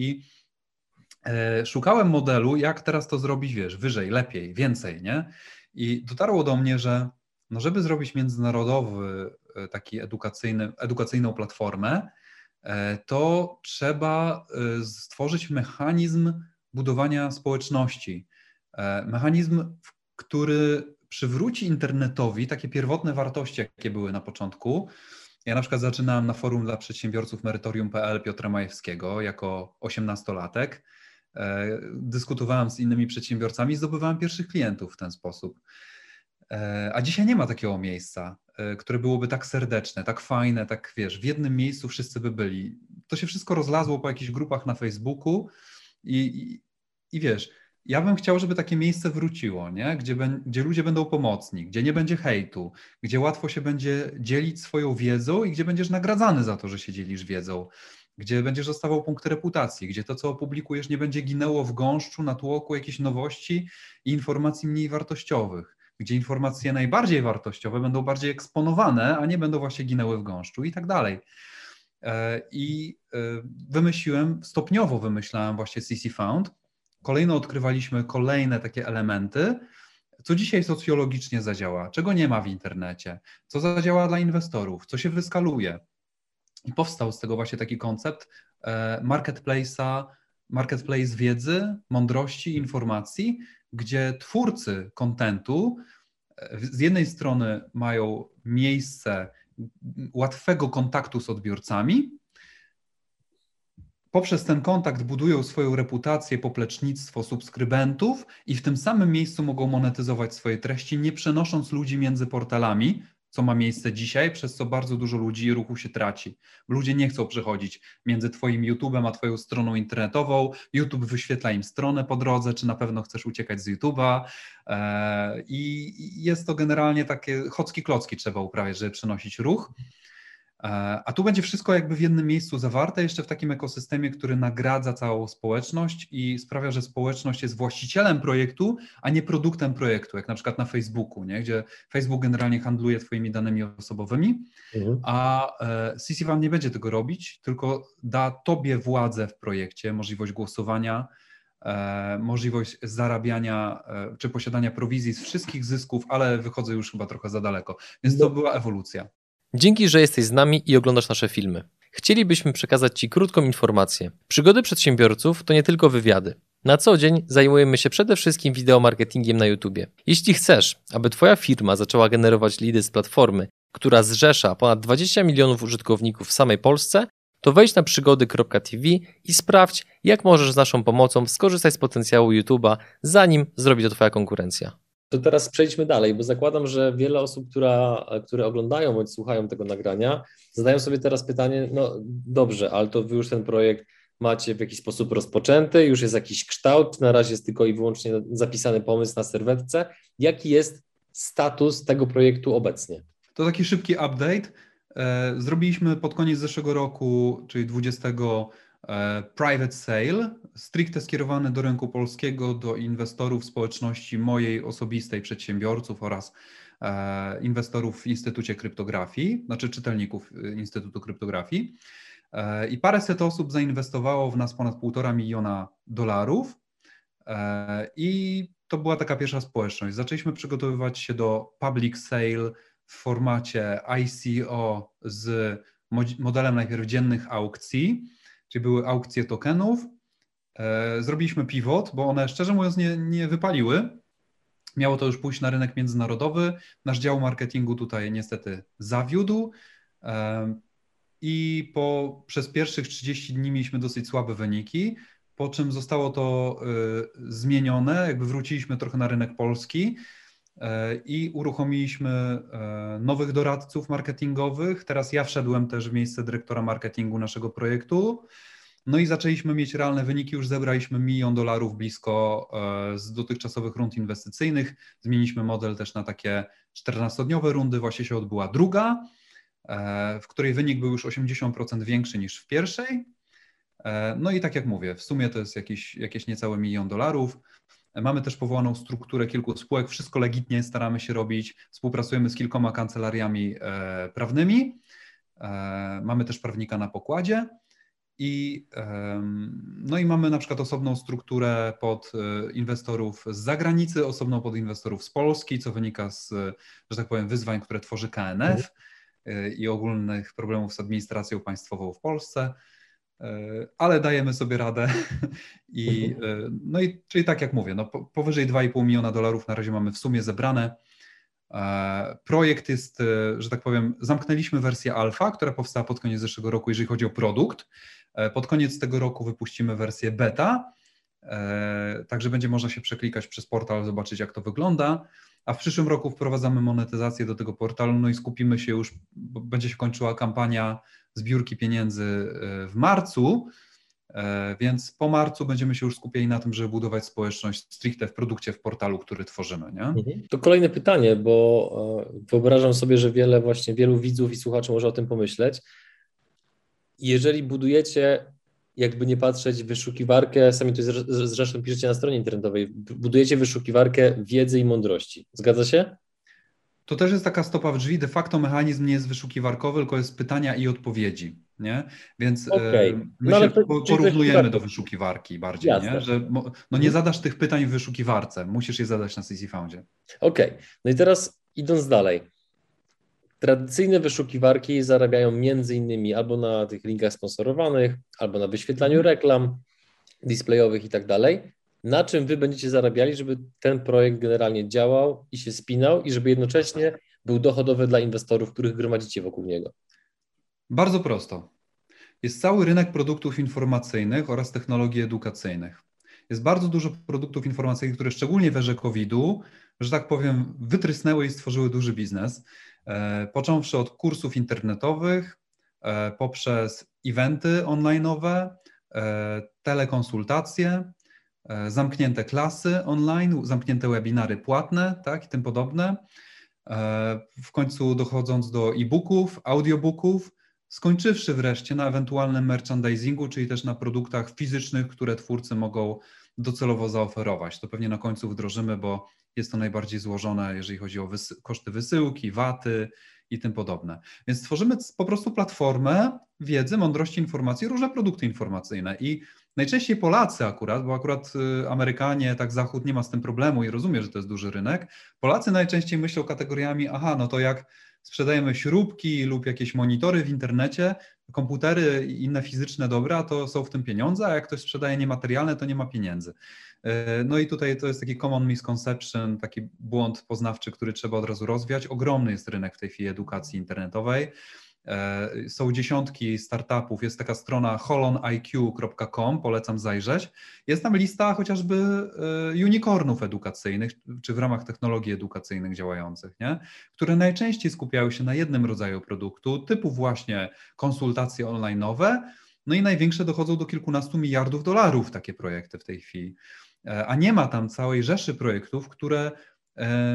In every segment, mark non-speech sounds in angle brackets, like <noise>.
I szukałem modelu, jak teraz to zrobić, wiesz, wyżej, lepiej, więcej, nie? I dotarło do mnie, że no żeby zrobić międzynarodowy, taki edukacyjny, edukacyjną platformę, to trzeba stworzyć mechanizm budowania społeczności. Mechanizm, który przywróci internetowi takie pierwotne wartości, jakie były na początku. Ja na przykład zaczynałem na forum dla przedsiębiorców merytorium.pl Piotra Majewskiego jako osiemnastolatek. E, dyskutowałem z innymi przedsiębiorcami, zdobywałem pierwszych klientów w ten sposób. E, a dzisiaj nie ma takiego miejsca, e, które byłoby tak serdeczne, tak fajne, tak wiesz, w jednym miejscu wszyscy by byli. To się wszystko rozlazło po jakichś grupach na Facebooku i, i, i wiesz, ja bym chciał, żeby takie miejsce wróciło, nie? Gdzie, gdzie ludzie będą pomocni, gdzie nie będzie hejtu, gdzie łatwo się będzie dzielić swoją wiedzą i gdzie będziesz nagradzany za to, że się dzielisz wiedzą, gdzie będziesz dostawał punkty reputacji, gdzie to, co opublikujesz, nie będzie ginęło w gąszczu, na tłoku jakichś nowości i informacji mniej wartościowych, gdzie informacje najbardziej wartościowe będą bardziej eksponowane, a nie będą właśnie ginęły w gąszczu i tak dalej. E, I e, wymyśliłem, stopniowo wymyślałem właśnie CC Found, kolejno odkrywaliśmy kolejne takie elementy, co dzisiaj socjologicznie zadziała, czego nie ma w internecie, co zadziała dla inwestorów, co się wyskaluje. I powstał z tego właśnie taki koncept e, marketplace'a, marketplace wiedzy, mądrości, informacji, gdzie twórcy kontentu e, z jednej strony mają miejsce łatwego kontaktu z odbiorcami, poprzez ten kontakt budują swoją reputację, poplecznictwo subskrybentów i w tym samym miejscu mogą monetyzować swoje treści, nie przenosząc ludzi między portalami, co ma miejsce dzisiaj, przez co bardzo dużo ludzi i ruchu się traci. Ludzie nie chcą przechodzić między Twoim YouTube'em a Twoją stroną internetową. YouTube wyświetla im stronę po drodze, czy na pewno chcesz uciekać z YouTube'a. E, I jest to generalnie takie chocki klocki trzeba uprawiać, żeby przenosić ruch. E, a tu będzie wszystko jakby w jednym miejscu zawarte, jeszcze w takim ekosystemie, który nagradza całą społeczność i sprawia, że społeczność jest właścicielem projektu, a nie produktem projektu, jak na przykład na Facebooku, nie? gdzie Facebook generalnie handluje Twoimi danymi osobowymi, mhm. a CC e, nie będzie tego robić, tylko da Tobie władzę w projekcie, możliwość głosowania, e, możliwość zarabiania czy posiadania prowizji z wszystkich zysków, ale wychodzę już chyba trochę za daleko. Więc to no. była ewolucja. Dzięki, że jesteś z nami i oglądasz nasze filmy. Chcielibyśmy przekazać Ci krótką informację. Przygody przedsiębiorców to nie tylko wywiady. Na co dzień zajmujemy się przede wszystkim wideomarketingiem na YouTube. Jeśli chcesz, aby Twoja firma zaczęła generować lidy z platformy, która zrzesza ponad 20 milionów użytkowników w samej Polsce, to wejdź na przygody.tv i sprawdź, jak możesz z naszą pomocą skorzystać z potencjału YouTube'a, zanim zrobi to Twoja konkurencja. To teraz przejdźmy dalej, bo zakładam, że wiele osób, która, które oglądają bądź słuchają tego nagrania, zadają sobie teraz pytanie, no dobrze, ale to wy już ten projekt macie w jakiś sposób rozpoczęty, już jest jakiś kształt, na razie jest tylko i wyłącznie zapisany pomysł na serwetce. Jaki jest status tego projektu obecnie? To taki szybki update. E, zrobiliśmy pod koniec zeszłego roku, czyli 20 E, private sale, stricte skierowany do rynku polskiego, do inwestorów społeczności mojej osobistej, przedsiębiorców oraz e, inwestorów w Instytucie Kryptografii, znaczy czytelników e, Instytutu Kryptografii. I paręset osób zainwestowało w nas ponad półtora miliona dolarów. I to była taka pierwsza społeczność. Zaczęliśmy przygotowywać się do public sale w formacie ICO z modelem najpierw dziennych aukcji czyli były aukcje tokenów. E, zrobiliśmy pivot, bo one szczerze mówiąc nie, nie wypaliły. Miało to już pójść na rynek międzynarodowy. Nasz dział marketingu tutaj niestety zawiódł. E, I po, przez pierwszych 30 dni mieliśmy dosyć słabe wyniki, po czym zostało to y, zmienione, jakby wróciliśmy trochę na rynek polski i uruchomiliśmy nowych doradców marketingowych. Teraz ja wszedłem też w miejsce dyrektora marketingu naszego projektu. No i zaczęliśmy mieć realne wyniki, już zebraliśmy milion dolarów blisko z dotychczasowych rund inwestycyjnych. Zmieniliśmy model też na takie 14-dniowe rundy, właśnie się odbyła druga, w której wynik był już 80% większy niż w pierwszej. No i tak jak mówię, w sumie to jest jakieś, jakieś niecałe milion dolarów. Mamy też powołaną strukturę kilku spółek, wszystko legitnie staramy się robić, współpracujemy z kilkoma kancelariami e, prawnymi, e, mamy też prawnika na pokładzie. I, no i mamy na przykład osobną strukturę pod e, inwestorów z zagranicy, osobną pod inwestorów z Polski, co wynika z, że tak powiem, wyzwań, które tworzy KNF i ogólnych problemów z administracją państwową w Polsce. E, ale dajemy sobie radę. <laughs> I, no i czyli tak jak mówię, no powyżej 2,5 miliona dolarów na razie mamy w sumie zebrane. Projekt jest, że tak powiem, zamknęliśmy wersję alfa, która powstała pod koniec zeszłego roku, jeżeli chodzi o produkt. E, pod koniec tego roku wypuścimy wersję beta, e, także będzie można się przeklikać przez portal, zobaczyć jak to wygląda. A w przyszłym roku wprowadzamy monetyzację do tego portalu, no i skupimy się już, bo będzie się kończyła kampania zbiórki pieniędzy e, w marcu, więc po marcu będziemy się już skupiali na tym, żeby budować społeczność stricte w produkcie, w portalu, który tworzymy. Nie? Mhm. To kolejne pytanie, bo wyobrażam sobie, że wiele właśnie wielu widzów i słuchaczy może o tym pomyśleć jeżeli budujecie, jakby nie patrzeć, wyszukiwarkę, sami to zresztą piszecie na stronie internetowej, budujecie wyszukiwarkę wiedzy i mądrości. Zgadza się? To też jest taka stopa w drzwi. De facto mechanizm nie jest wyszukiwarkowy, tylko jest pytania i odpowiedzi. Nie? Więc e, okay. my no, się porównujemy do wyszukiwarki bardziej, nie? że no nie mhm. zadasz tych pytań w wyszukiwarce, musisz je zadać na CC Foundzie. Okej, okay. no i teraz idąc dalej. Tradycyjne wyszukiwarki zarabiają między innymi albo na tych linkach sponsorowanych, albo na wyświetlaniu mhm. reklam displayowych i tak dalej. Na czym wy będziecie zarabiali, żeby ten projekt generalnie działał i się spinał i żeby jednocześnie był dochodowy dla inwestorów, których gromadzicie wokół niego? Bardzo prosto. Jest cały rynek produktów informacyjnych oraz technologii edukacyjnych. Jest bardzo dużo produktów informacyjnych, które szczególnie w erze COVID-u, że tak powiem, wytrysnęły i stworzyły duży biznes. E, począwszy od kursów internetowych, e, poprzez eventy online'owe, e, telekonsultacje, zamknięte klasy online, zamknięte webinary płatne, tak, i tym podobne. W końcu dochodząc do e-booków, audiobooków, skończywszy wreszcie na ewentualnym merchandisingu, czyli też na produktach fizycznych, które twórcy mogą docelowo zaoferować. To pewnie na końcu wdrożymy, bo jest to najbardziej złożone, jeżeli chodzi o wysy koszty wysyłki, waty i tym podobne. Więc tworzymy po prostu platformę wiedzy, mądrości, informacji, różne produkty informacyjne i najczęściej Polacy akurat, bo akurat y, Amerykanie, tak Zachód nie ma z tym problemu i rozumie, że to jest duży rynek, Polacy najczęściej myślą kategoriami, aha, no to jak sprzedajemy śrubki lub jakieś monitory w internecie, komputery i inne fizyczne dobra, to są w tym pieniądze, a jak ktoś sprzedaje niematerialne, to nie ma pieniędzy. E, no i tutaj to jest taki common misconception, taki błąd poznawczy, który trzeba od razu rozwiać. Ogromny jest rynek w tej chwili edukacji internetowej. E, są dziesiątki startupów, jest taka strona holoniq.com, polecam zajrzeć. Jest tam lista chociażby e, unicornów edukacyjnych, czy w ramach technologii edukacyjnych działających, nie? które najczęściej skupiają się na jednym rodzaju produktu, typu właśnie konsultacje online'owe, no i największe dochodzą do kilkunastu miliardów dolarów takie projekty w tej chwili. E, a nie ma tam całej rzeszy projektów, które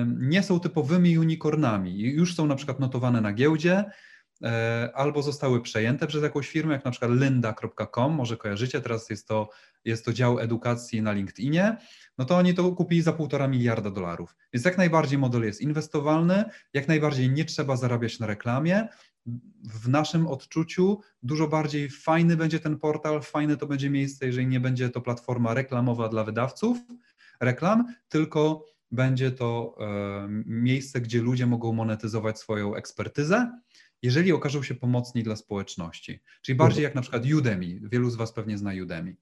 nie są typowymi unicornami. Już są na przykład notowane na giełdzie, E, albo zostały przejęte przez jakąś firmę, jak na przykład lynda.com, może kojarzycie, teraz jest to, jest to dział edukacji na LinkedInie, no to oni to kupili za półtora miliarda dolarów. Więc jak najbardziej model jest inwestowalny, jak najbardziej nie trzeba zarabiać na reklamie. W naszym odczuciu dużo bardziej fajny będzie ten portal, fajne to będzie miejsce, jeżeli nie będzie to platforma reklamowa dla wydawców reklam, tylko będzie to e, miejsce, gdzie ludzie mogą monetyzować swoją ekspertyzę, jeżeli okażą się pomocni dla społeczności. Czyli bardziej jak na przykład Udemy. Wielu z Was pewnie zna Udemy.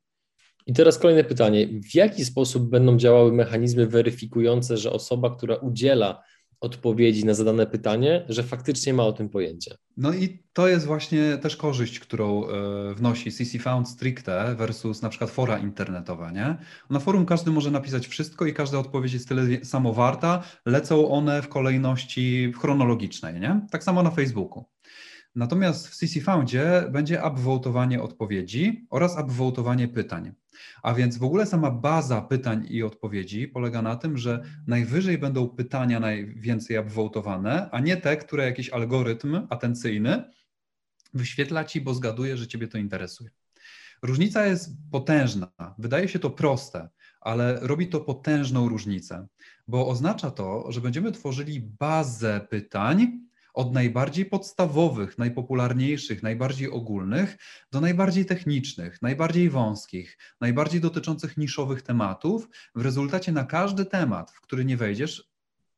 I teraz kolejne pytanie. W jaki sposób będą działały mechanizmy weryfikujące, że osoba, która udziela odpowiedzi na zadane pytanie, że faktycznie ma o tym pojęcie. No i to jest właśnie też korzyść, którą e, wnosi CC Found stricte versus na przykład fora internetowe, nie? Na forum każdy może napisać wszystko i każda odpowiedź jest tyle samo warta, lecą one w kolejności chronologicznej, nie? Tak samo na Facebooku. Natomiast w CC Foundzie będzie upvotowanie odpowiedzi oraz upvotowanie pytań. A więc w ogóle sama baza pytań i odpowiedzi polega na tym, że najwyżej będą pytania najwięcej upvotowane, a nie te, które jakiś algorytm atencyjny wyświetla ci, bo zgaduje, że ciebie to interesuje. Różnica jest potężna. Wydaje się to proste, ale robi to potężną różnicę, bo oznacza to, że będziemy tworzyli bazę pytań, Od najbardziej podstawowych, najpopularniejszych, najbardziej ogólnych do najbardziej technicznych, najbardziej wąskich, najbardziej dotyczących niszowych tematów. W rezultacie na każdy temat, w który nie wejdziesz,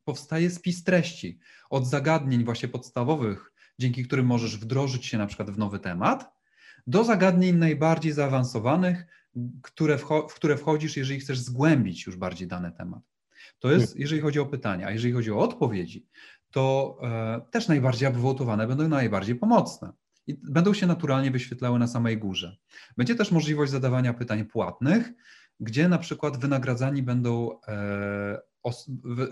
powstaje spis treści. Od zagadnień właśnie podstawowych, dzięki którym możesz wdrożyć się na przykład w nowy temat, do zagadnień najbardziej zaawansowanych, które w które wchodzisz, jeżeli chcesz zgłębić już bardziej dany temat. To jest, hmm. jeżeli chodzi o pytania, a jeżeli chodzi o odpowiedzi, to e, też najbardziej upvotowane będą najbardziej pomocne i będą się naturalnie wyświetlały na samej górze. Będzie też możliwość zadawania pytań płatnych, gdzie na przykład wynagradzani będą, e,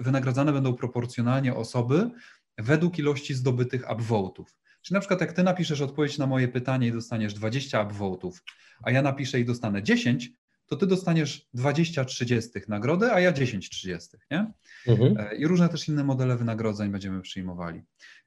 wynagradzane będą proporcjonalnie osoby według ilości zdobytych upvotów. Czyli na przykład jak ty napiszesz odpowiedź na moje pytanie i dostaniesz 20 upvotów, a ja napiszę i dostanę 10, to ty dostaniesz 20 30 nagrody, a ja 10 30, nie? Mhm. E, I różne też inne modele wynagrodzeń będziemy przyjmowali.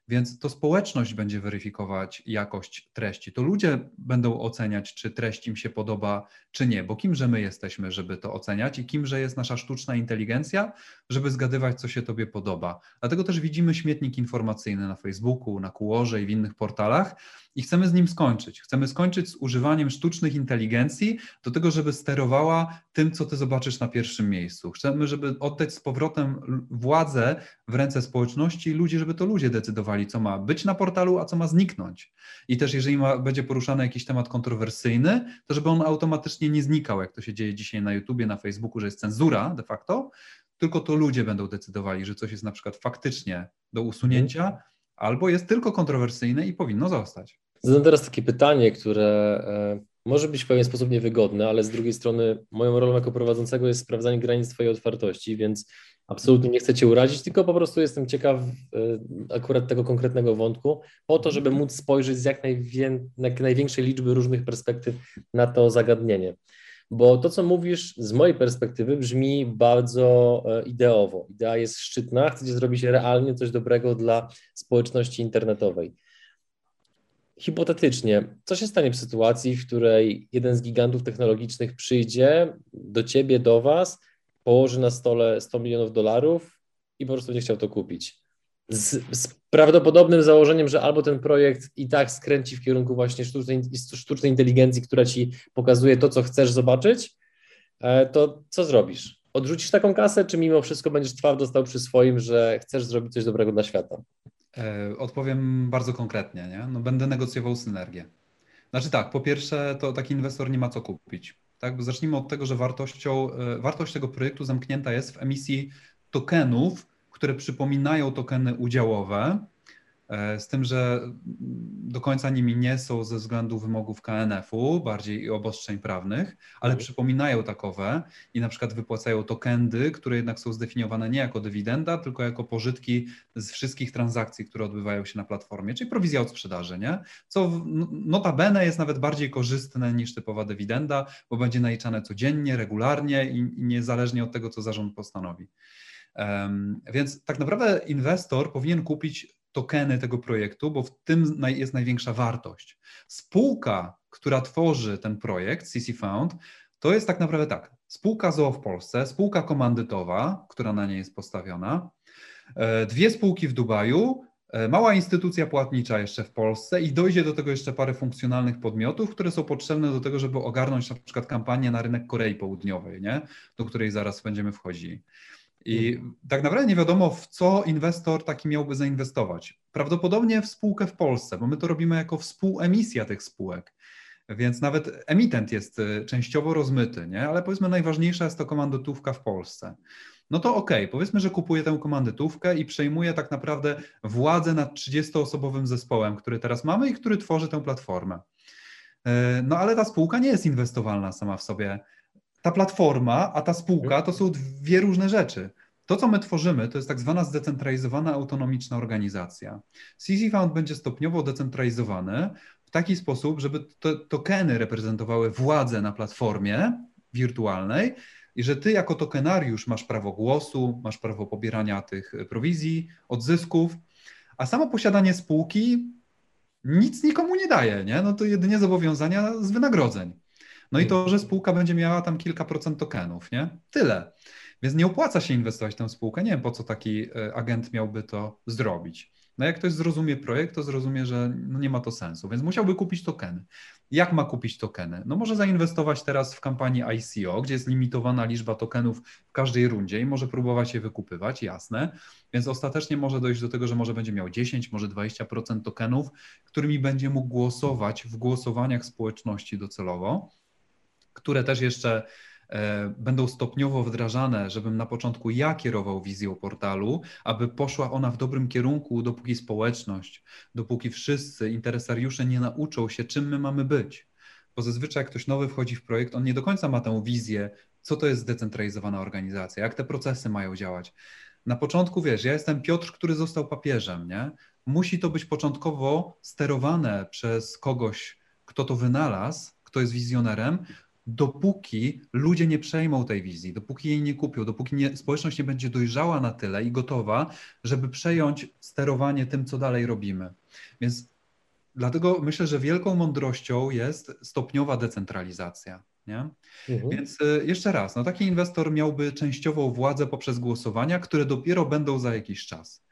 Więc to społeczność będzie weryfikować jakość treści. To ludzie będą oceniać, czy treść im się podoba, czy nie, bo kimże my jesteśmy, żeby to oceniać i kimże jest nasza sztuczna inteligencja, żeby zgadywać, co się tobie podoba. Dlatego też widzimy śmietnik informacyjny na Facebooku, na Kuorze i w innych portalach i chcemy z nim skończyć. Chcemy skończyć z używaniem sztucznych inteligencji do tego, żeby sterowała tym, co ty zobaczysz na pierwszym miejscu. Chcemy, żeby oddać z powrotem władzę w ręce społeczności i ludzi, żeby to ludzie decydowali, co ma być na portalu, a co ma zniknąć. I też jeżeli ma, będzie poruszany jakiś temat kontrowersyjny, to żeby on automatycznie nie znikał, jak to się dzieje dzisiaj na YouTubie, na Facebooku, że jest cenzura de facto, tylko to ludzie będą decydowali, że coś jest na przykład faktycznie do usunięcia, mhm. albo jest tylko kontrowersyjne i powinno zostać. Zadam teraz takie pytanie, które e, może być w pewien sposób niewygodne, ale z drugiej strony moją rolą jako prowadzącego jest sprawdzanie granic Twojej otwartości, więc absolutnie nie chcę Cię urazić, tylko po prostu jestem ciekaw e, akurat tego konkretnego wątku, po to, żeby móc spojrzeć z jak, jak największej liczby różnych perspektyw na to zagadnienie. Bo to, co mówisz z mojej perspektywy brzmi bardzo e, ideowo. Idea jest szczytna, chcecie zrobić realnie coś dobrego dla społeczności internetowej. Hipotetycznie, co się stanie w sytuacji, w której jeden z gigantów technologicznych przyjdzie do ciebie, do was, położy na stole 100 milionów dolarów i po prostu nie chciał to kupić? Z, z, prawdopodobnym założeniem, że albo ten projekt i tak skręci w kierunku właśnie sztucznej, sztucznej inteligencji, która ci pokazuje to, co chcesz zobaczyć, e, to co zrobisz? Odrzucisz taką kasę, czy mimo wszystko będziesz twardo stał przy swoim, że chcesz zrobić coś dobrego dla świata? E, odpowiem bardzo konkretnie. Nie? No, będę negocjował synergię. Znaczy tak, po pierwsze, to taki inwestor nie ma co kupić. Tak? Zacznijmy od tego, że wartością, e, wartość tego projektu zamknięta jest w emisji tokenów, które przypominają tokeny udziałowe, z tym, że do końca nimi nie są ze względu wymogów KNF-u, bardziej i obostrzeń prawnych, ale mhm. przypominają takowe i na przykład wypłacają tokendy, które jednak są zdefiniowane nie jako dywidenda, tylko jako pożytki z wszystkich transakcji, które odbywają się na platformie, czyli prowizja od sprzedaży, nie? Co notabene jest nawet bardziej korzystne niż typowa dywidenda, bo będzie naliczane codziennie, regularnie i niezależnie od tego, co zarząd postanowi. Um, więc tak naprawdę inwestor powinien kupić tokeny tego projektu, bo w tym jest największa wartość. Spółka, która tworzy ten projekt, CC Found, to jest tak naprawdę tak, spółka ZOO w Polsce, spółka komandytowa, która na niej jest postawiona, e, dwie spółki w Dubaju, e, mała instytucja płatnicza jeszcze w Polsce i dojdzie do tego jeszcze parę funkcjonalnych podmiotów, które są potrzebne do tego, żeby ogarnąć na przykład kampanię na rynek Korei Południowej, nie? do której zaraz będziemy wchodzili. I tak naprawdę nie wiadomo, w co inwestor taki miałby zainwestować. Prawdopodobnie w spółkę w Polsce, bo my to robimy jako współemisja tych spółek. Więc nawet emitent jest y, częściowo rozmyty, nie? ale powiedzmy najważniejsza jest to komandytówka w Polsce. No to okej, okay, powiedzmy, że kupuję tę komandytówkę i przejmuję tak naprawdę władzę nad 30-osobowym zespołem, który teraz mamy i który tworzy tę platformę. Y, no ale ta spółka nie jest inwestowalna sama w sobie ta platforma, a ta spółka to są dwie różne rzeczy. To, co my tworzymy, to jest tak zwana zdecentralizowana, autonomiczna organizacja. CZ Found będzie stopniowo decentralizowany w taki sposób, żeby to, tokeny reprezentowały władzę na platformie wirtualnej i że ty jako tokenariusz masz prawo głosu, masz prawo pobierania tych prowizji, odzysków, a samo posiadanie spółki nic nikomu nie daje, nie? No to jedynie zobowiązania z wynagrodzeń. No i to, że spółka będzie miała tam kilka procent tokenów, nie? Tyle. Więc nie opłaca się inwestować w tę spółkę. Nie wiem, po co taki e, agent miałby to zrobić. No jak ktoś zrozumie projekt, to zrozumie, że no nie ma to sensu, więc musiałby kupić tokeny. Jak ma kupić tokeny? No może zainwestować teraz w kampanii ICO, gdzie jest limitowana liczba tokenów w każdej rundzie i może próbować je wykupywać, jasne. Więc ostatecznie może dojść do tego, że może będzie miał 10, może 20% tokenów, którymi będzie mógł głosować w głosowaniach społeczności docelowo, które też jeszcze E, będą stopniowo wdrażane, żebym na początku ja kierował wizją portalu, aby poszła ona w dobrym kierunku, dopóki społeczność, dopóki wszyscy interesariusze nie nauczą się, czym my mamy być. Bo zazwyczaj jak ktoś nowy wchodzi w projekt, on nie do końca ma tę wizję, co to jest zdecentralizowana organizacja, jak te procesy mają działać. Na początku wiesz, ja jestem Piotr, który został papieżem, nie? Musi to być początkowo sterowane przez kogoś, kto to wynalazł, kto jest wizjonerem, dopóki ludzie nie przejmą tej wizji, dopóki jej nie kupią, dopóki nie, społeczność nie będzie dojrzała na tyle i gotowa, żeby przejąć sterowanie tym, co dalej robimy. Więc dlatego myślę, że wielką mądrością jest stopniowa decentralizacja. Nie? Mhm. Więc y, jeszcze raz, no taki inwestor miałby częściową władzę poprzez głosowania, które dopiero będą za jakiś czas.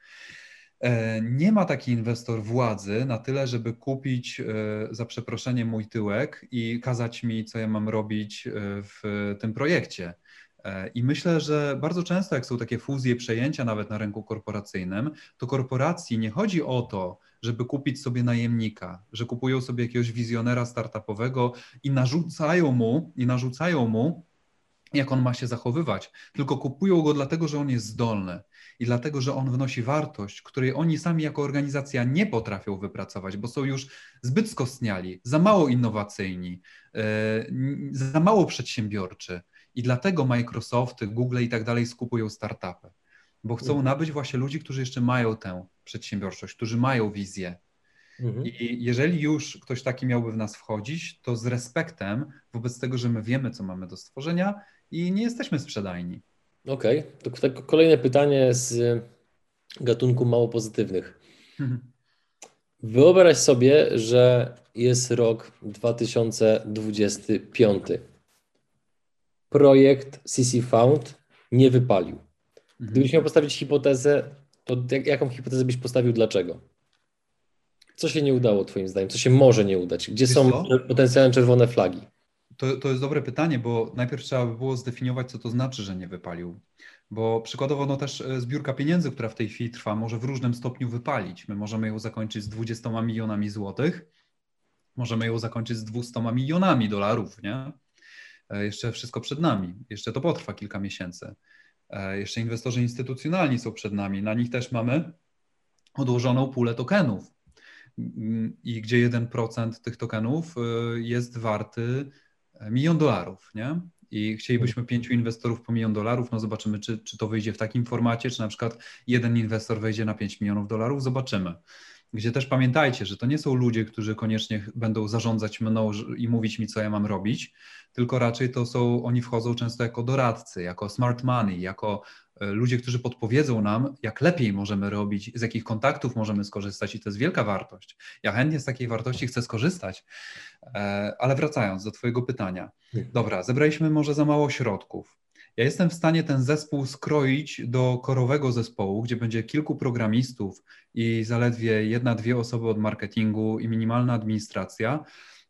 E, nie ma taki inwestor władzy na tyle, żeby kupić e, za przeproszenie mój tyłek i kazać mi, co ja mam robić e, w tym projekcie. I myślę, że bardzo często, jak są takie fuzje, przejęcia nawet na rynku korporacyjnym, to korporacji nie chodzi o to, żeby kupić sobie najemnika, że kupują sobie jakiegoś wizjonera startupowego i narzucają mu, i narzucają mu, jak on ma się zachowywać, tylko kupują go dlatego, że on jest zdolny i dlatego, że on wnosi wartość, której oni sami jako organizacja nie potrafią wypracować, bo są już zbyt skostniali, za mało innowacyjni, e, za mało przedsiębiorczy. I dlatego Microsofty, Google i tak dalej skupują startupy, bo chcą mhm. nabyć właśnie ludzi, którzy jeszcze mają tę przedsiębiorczość, którzy mają wizję. Mhm. I jeżeli już ktoś taki miałby w nas wchodzić, to z respektem wobec tego, że my wiemy, co mamy do stworzenia i nie jesteśmy sprzedajni. Okej, okay. to tak kolejne pytanie z gatunku mało pozytywnych. Mhm. Wyobraź sobie, że jest rok 2025. Projekt CC Found nie wypalił. Mhm. Gdybyś miał postawić hipotezę, to jak, jaką hipotezę byś postawił, dlaczego? Co się nie udało Twoim zdaniem? Co się może nie udać? Gdzie Wiesz są co? potencjalne czerwone flagi? To, to jest dobre pytanie, bo najpierw trzeba by było zdefiniować, co to znaczy, że nie wypalił. Bo przykładowo no też e, zbiórka pieniędzy, która w tej chwili trwa, może w różnym stopniu wypalić. My możemy ją zakończyć z 20 milionami złotych, możemy ją zakończyć z 200 milionami dolarów, nie? E, jeszcze wszystko przed nami. Jeszcze to potrwa kilka miesięcy. E, jeszcze inwestorzy instytucjonalni są przed nami. Na nich też mamy odłożoną pulę tokenów. Mm, I gdzie 1% tych tokenów jest warty milion dolarów, nie? I chcielibyśmy pięciu inwestorów po milion dolarów, no zobaczymy, czy, czy to wyjdzie w takim formacie, czy na przykład jeden inwestor wejdzie na 5 milionów dolarów, zobaczymy. Gdzie też pamiętajcie, że to nie są ludzie, którzy koniecznie będą zarządzać mną i mówić mi, co ja mam robić, tylko raczej to są, oni wchodzą często jako doradcy, jako smart money, jako E, ludzie, którzy podpowiedzą nam, jak lepiej możemy robić, z jakich kontaktów możemy skorzystać, i to jest wielka wartość. Ja chętnie z takiej wartości chcę skorzystać, e, ale wracając do Twojego pytania. Dobra, zebraliśmy może za mało środków. Ja jestem w stanie ten zespół skroić do korowego zespołu, gdzie będzie kilku programistów i zaledwie jedna, dwie osoby od marketingu i minimalna administracja,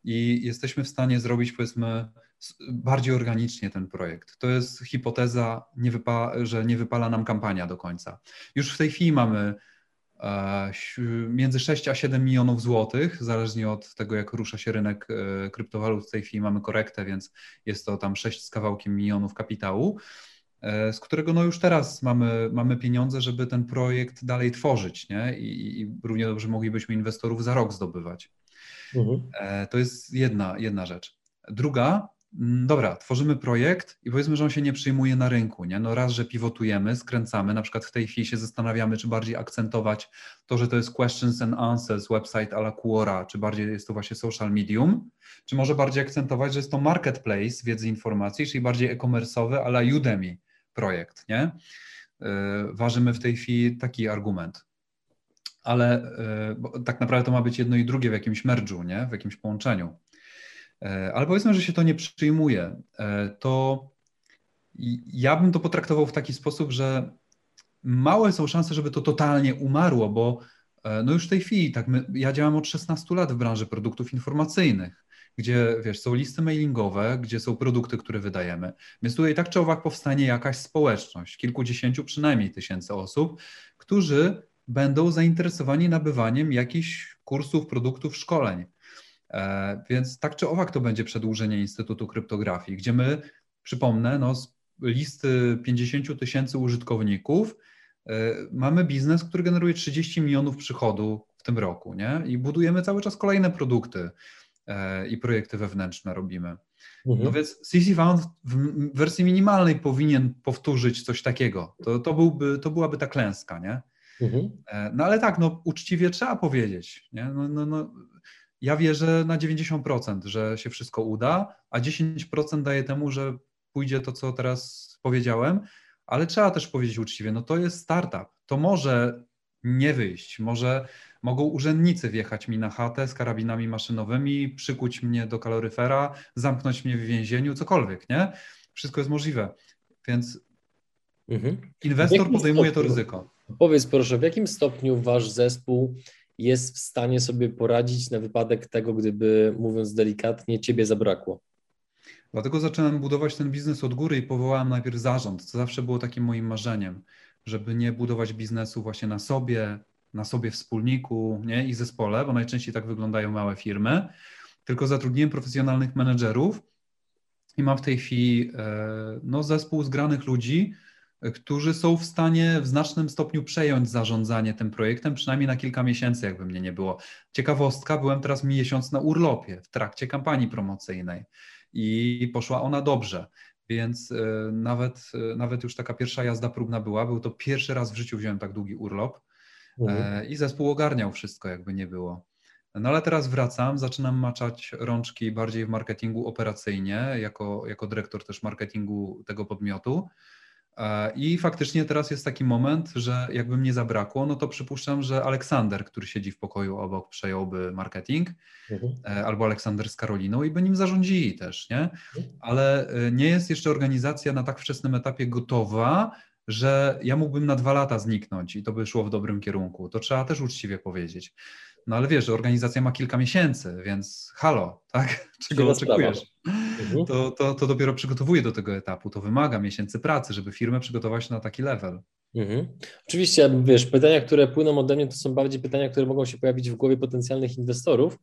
i jesteśmy w stanie zrobić, powiedzmy, bardziej organicznie ten projekt. To jest hipoteza, nie że nie wypala nam kampania do końca. Już w tej chwili mamy między 6 a 7 milionów złotych, zależnie od tego, jak rusza się rynek e, kryptowalut. W tej chwili mamy korektę, więc jest to tam 6 z kawałkiem milionów kapitału, e, z którego no już teraz mamy, mamy pieniądze, żeby ten projekt dalej tworzyć, nie? I, i równie dobrze moglibyśmy inwestorów za rok zdobywać. Mhm. To jest jedna, jedna rzecz. Druga, dobra, tworzymy projekt i powiedzmy, że on się nie przyjmuje na rynku, nie? No raz, że pivotujemy, skręcamy, na przykład w tej chwili się zastanawiamy, czy bardziej akcentować to, że to jest questions and answers, website a la Quora, czy bardziej jest to właśnie social medium, czy może bardziej akcentować, że jest to marketplace wiedzy informacji, czyli bardziej e-commerce'owy a la Udemy projekt, nie? Yy, ważymy w tej chwili taki argument. Ale yy, tak naprawdę to ma być jedno i drugie w jakimś merge'u, nie? W jakimś połączeniu. E, ale powiedzmy, że się to nie przyjmuje, e, to ja bym to potraktował w taki sposób, że małe są szanse, żeby to totalnie umarło, bo no już w tej chwili, tak, my, ja działam od 16 lat w branży produktów informacyjnych gdzie wiesz, są listy mailingowe, gdzie są produkty, które wydajemy. Więc tutaj tak czy owak powstanie jakaś społeczność, kilkudziesięciu przynajmniej tysięcy osób, którzy będą zainteresowani nabywaniem jakichś kursów, produktów, szkoleń. E, więc tak czy owak to będzie przedłużenie Instytutu Kryptografii, gdzie my, przypomnę, no, z listy 50 tysięcy użytkowników e, mamy biznes, który generuje 30 milionów przychodu w tym roku, nie? I budujemy cały czas kolejne produkty. E, i projekty wewnętrzne robimy. Mhm. No więc CC Found w wersji minimalnej powinien powtórzyć coś takiego. To, to, byłby, to byłaby ta klęska, nie? Mhm. No ale tak, no uczciwie trzeba powiedzieć, nie? No, no, no, ja wierzę na 90%, że się wszystko uda, a 10% daje temu, że pójdzie to, co teraz powiedziałem, ale trzeba też powiedzieć uczciwie, no to jest startup, to może nie wyjść, może Mogą urzędnicy wjechać mi na chatę z karabinami maszynowymi, przykuć mnie do kaloryfera, zamknąć mnie w więzieniu, cokolwiek, nie? Wszystko jest możliwe. Więc mhm. inwestor podejmuje stopniu, to ryzyko. Powiedz proszę, w jakim stopniu wasz zespół jest w stanie sobie poradzić na wypadek tego, gdyby, mówiąc delikatnie, ciebie zabrakło? Dlatego zacząłem budować ten biznes od góry i powołałem najpierw zarząd, co zawsze było takim moim marzeniem, żeby nie budować biznesu właśnie na sobie, na sobie wspólniku nie? i zespole, bo najczęściej tak wyglądają małe firmy, tylko zatrudniłem profesjonalnych menedżerów i mam w tej chwili e, no, zespół zgranych ludzi, którzy są w stanie w znacznym stopniu przejąć zarządzanie tym projektem, przynajmniej na kilka miesięcy, jakby mnie nie było. Ciekawostka, byłem teraz miesiąc na urlopie w trakcie kampanii promocyjnej i poszła ona dobrze. Więc e, nawet, e, nawet już taka pierwsza jazda próbna była. Był to pierwszy raz w życiu wziąłem tak długi urlop. Mhm. E, i zespół ogarniał wszystko, jakby nie było. No ale teraz wracam, zaczynam maczać rączki bardziej w marketingu operacyjnie, jako, jako dyrektor też marketingu tego podmiotu. E, I faktycznie teraz jest taki moment, że jakby mnie zabrakło, no to przypuszczam, że Aleksander, który siedzi w pokoju obok, przejąłby marketing, mhm. E, albo Aleksander z Karoliną i by nim zarządzili też, nie? Mhm. Ale nie jest jeszcze organizacja na tak wczesnym etapie gotowa, że ja mógłbym na dwa lata zniknąć i to by szło w dobrym kierunku. To trzeba też uczciwie powiedzieć. No ale wiesz, że organizacja ma kilka miesięcy, więc halo, tak? <laughs> Czego oczekujesz? Mhm. To, to, to dopiero przygotowuje do tego etapu. To wymaga miesięcy pracy, żeby firmę przygotować na taki level. Mhm. Oczywiście, wiesz, pytania, które płyną ode mnie, to są bardziej pytania, które mogą się pojawić w głowie potencjalnych inwestorów.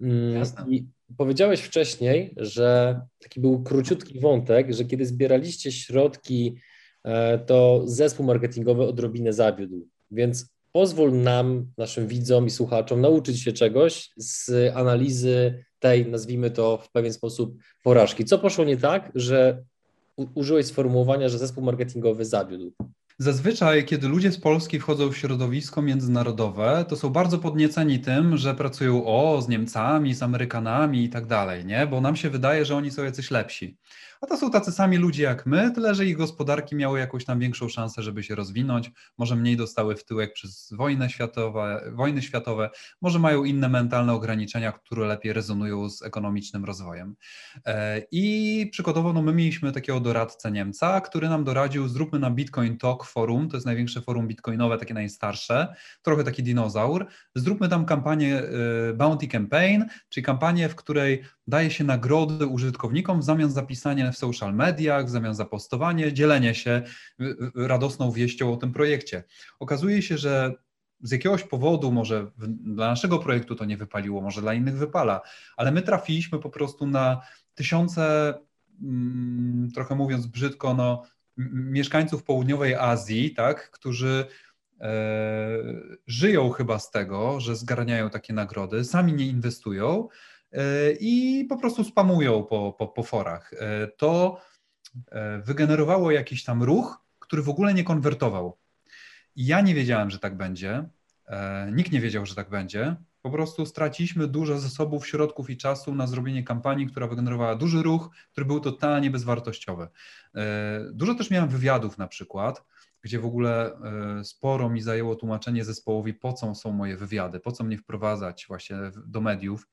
Mm, Jasne. I powiedziałeś wcześniej, że taki był króciutki wątek, że kiedy zbieraliście środki to zespół marketingowy odrobinę zawiódł. Więc pozwól nam, naszym widzom i słuchaczom, nauczyć się czegoś z analizy tej, nazwijmy to w pewien sposób, porażki. Co poszło nie tak, że użyłeś sformułowania, że zespół marketingowy zawiódł? Zazwyczaj, kiedy ludzie z Polski wchodzą w środowisko międzynarodowe, to są bardzo podnieceni tym, że pracują o z Niemcami, z Amerykanami i tak dalej, nie? Bo nam się wydaje, że oni są jacyś lepsi. A to są tacy sami ludzie jak my, tyle że ich gospodarki miały jakąś tam większą szansę, żeby się rozwinąć, może mniej dostały w tyłek przez wojnę światowe, wojny światowe, może mają inne mentalne ograniczenia, które lepiej rezonują z ekonomicznym rozwojem. E, I przykładowo no my mieliśmy takiego doradcę Niemca, który nam doradził, zróbmy na Bitcoin Talk forum, to jest największe forum bitcoinowe, takie najstarsze, trochę taki dinozaur, zróbmy tam kampanię e, Bounty Campaign, czyli kampanię, w której daje się nagrody użytkownikom w zamian za pisanie w social mediach, w zamian za postowanie, dzielenie się radosną wieścią o tym projekcie. Okazuje się, że z jakiegoś powodu, może dla naszego projektu to nie wypaliło, może dla innych wypala, ale my trafiliśmy po prostu na tysiące, mm, trochę mówiąc brzydko, no, mieszkańców południowej Azji, tak, którzy e, żyją chyba z tego, że zgarniają takie nagrody, sami nie inwestują, i po prostu spamują po, po, po forach. E, to e, wygenerowało jakiś tam ruch, który w ogóle nie konwertował. I ja nie wiedziałem, że tak będzie. Nikt nie wiedział, że tak będzie. Po prostu straciliśmy dużo zasobów, środków i czasu na zrobienie kampanii, która wygenerowała duży ruch, który był totalnie bezwartościowy. Dużo też miałem wywiadów na przykład, gdzie w ogóle sporo mi zajęło tłumaczenie zespołowi, po co są moje wywiady, po co mnie wprowadzać właśnie do mediów.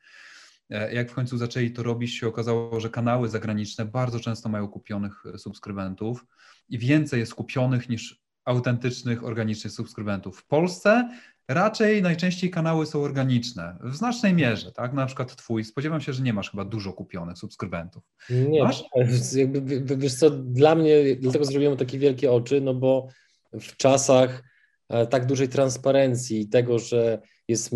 E, jak w końcu zaczęli to robić, się okazało, że kanały zagraniczne bardzo często mają kupionych e, subskrybentów i więcej jest kupionych niż autentycznych, organicznych subskrybentów. W Polsce Raczej najczęściej kanały są organiczne, w znacznej mierze, tak? Na przykład twój, spodziewam się, że nie masz chyba dużo kupionych subskrybentów. Nie, masz? jakby, wiesz co, dla mnie, dlatego zrobiłem takie wielkie oczy, no bo w czasach e, tak dużej transparencji i tego, że jest,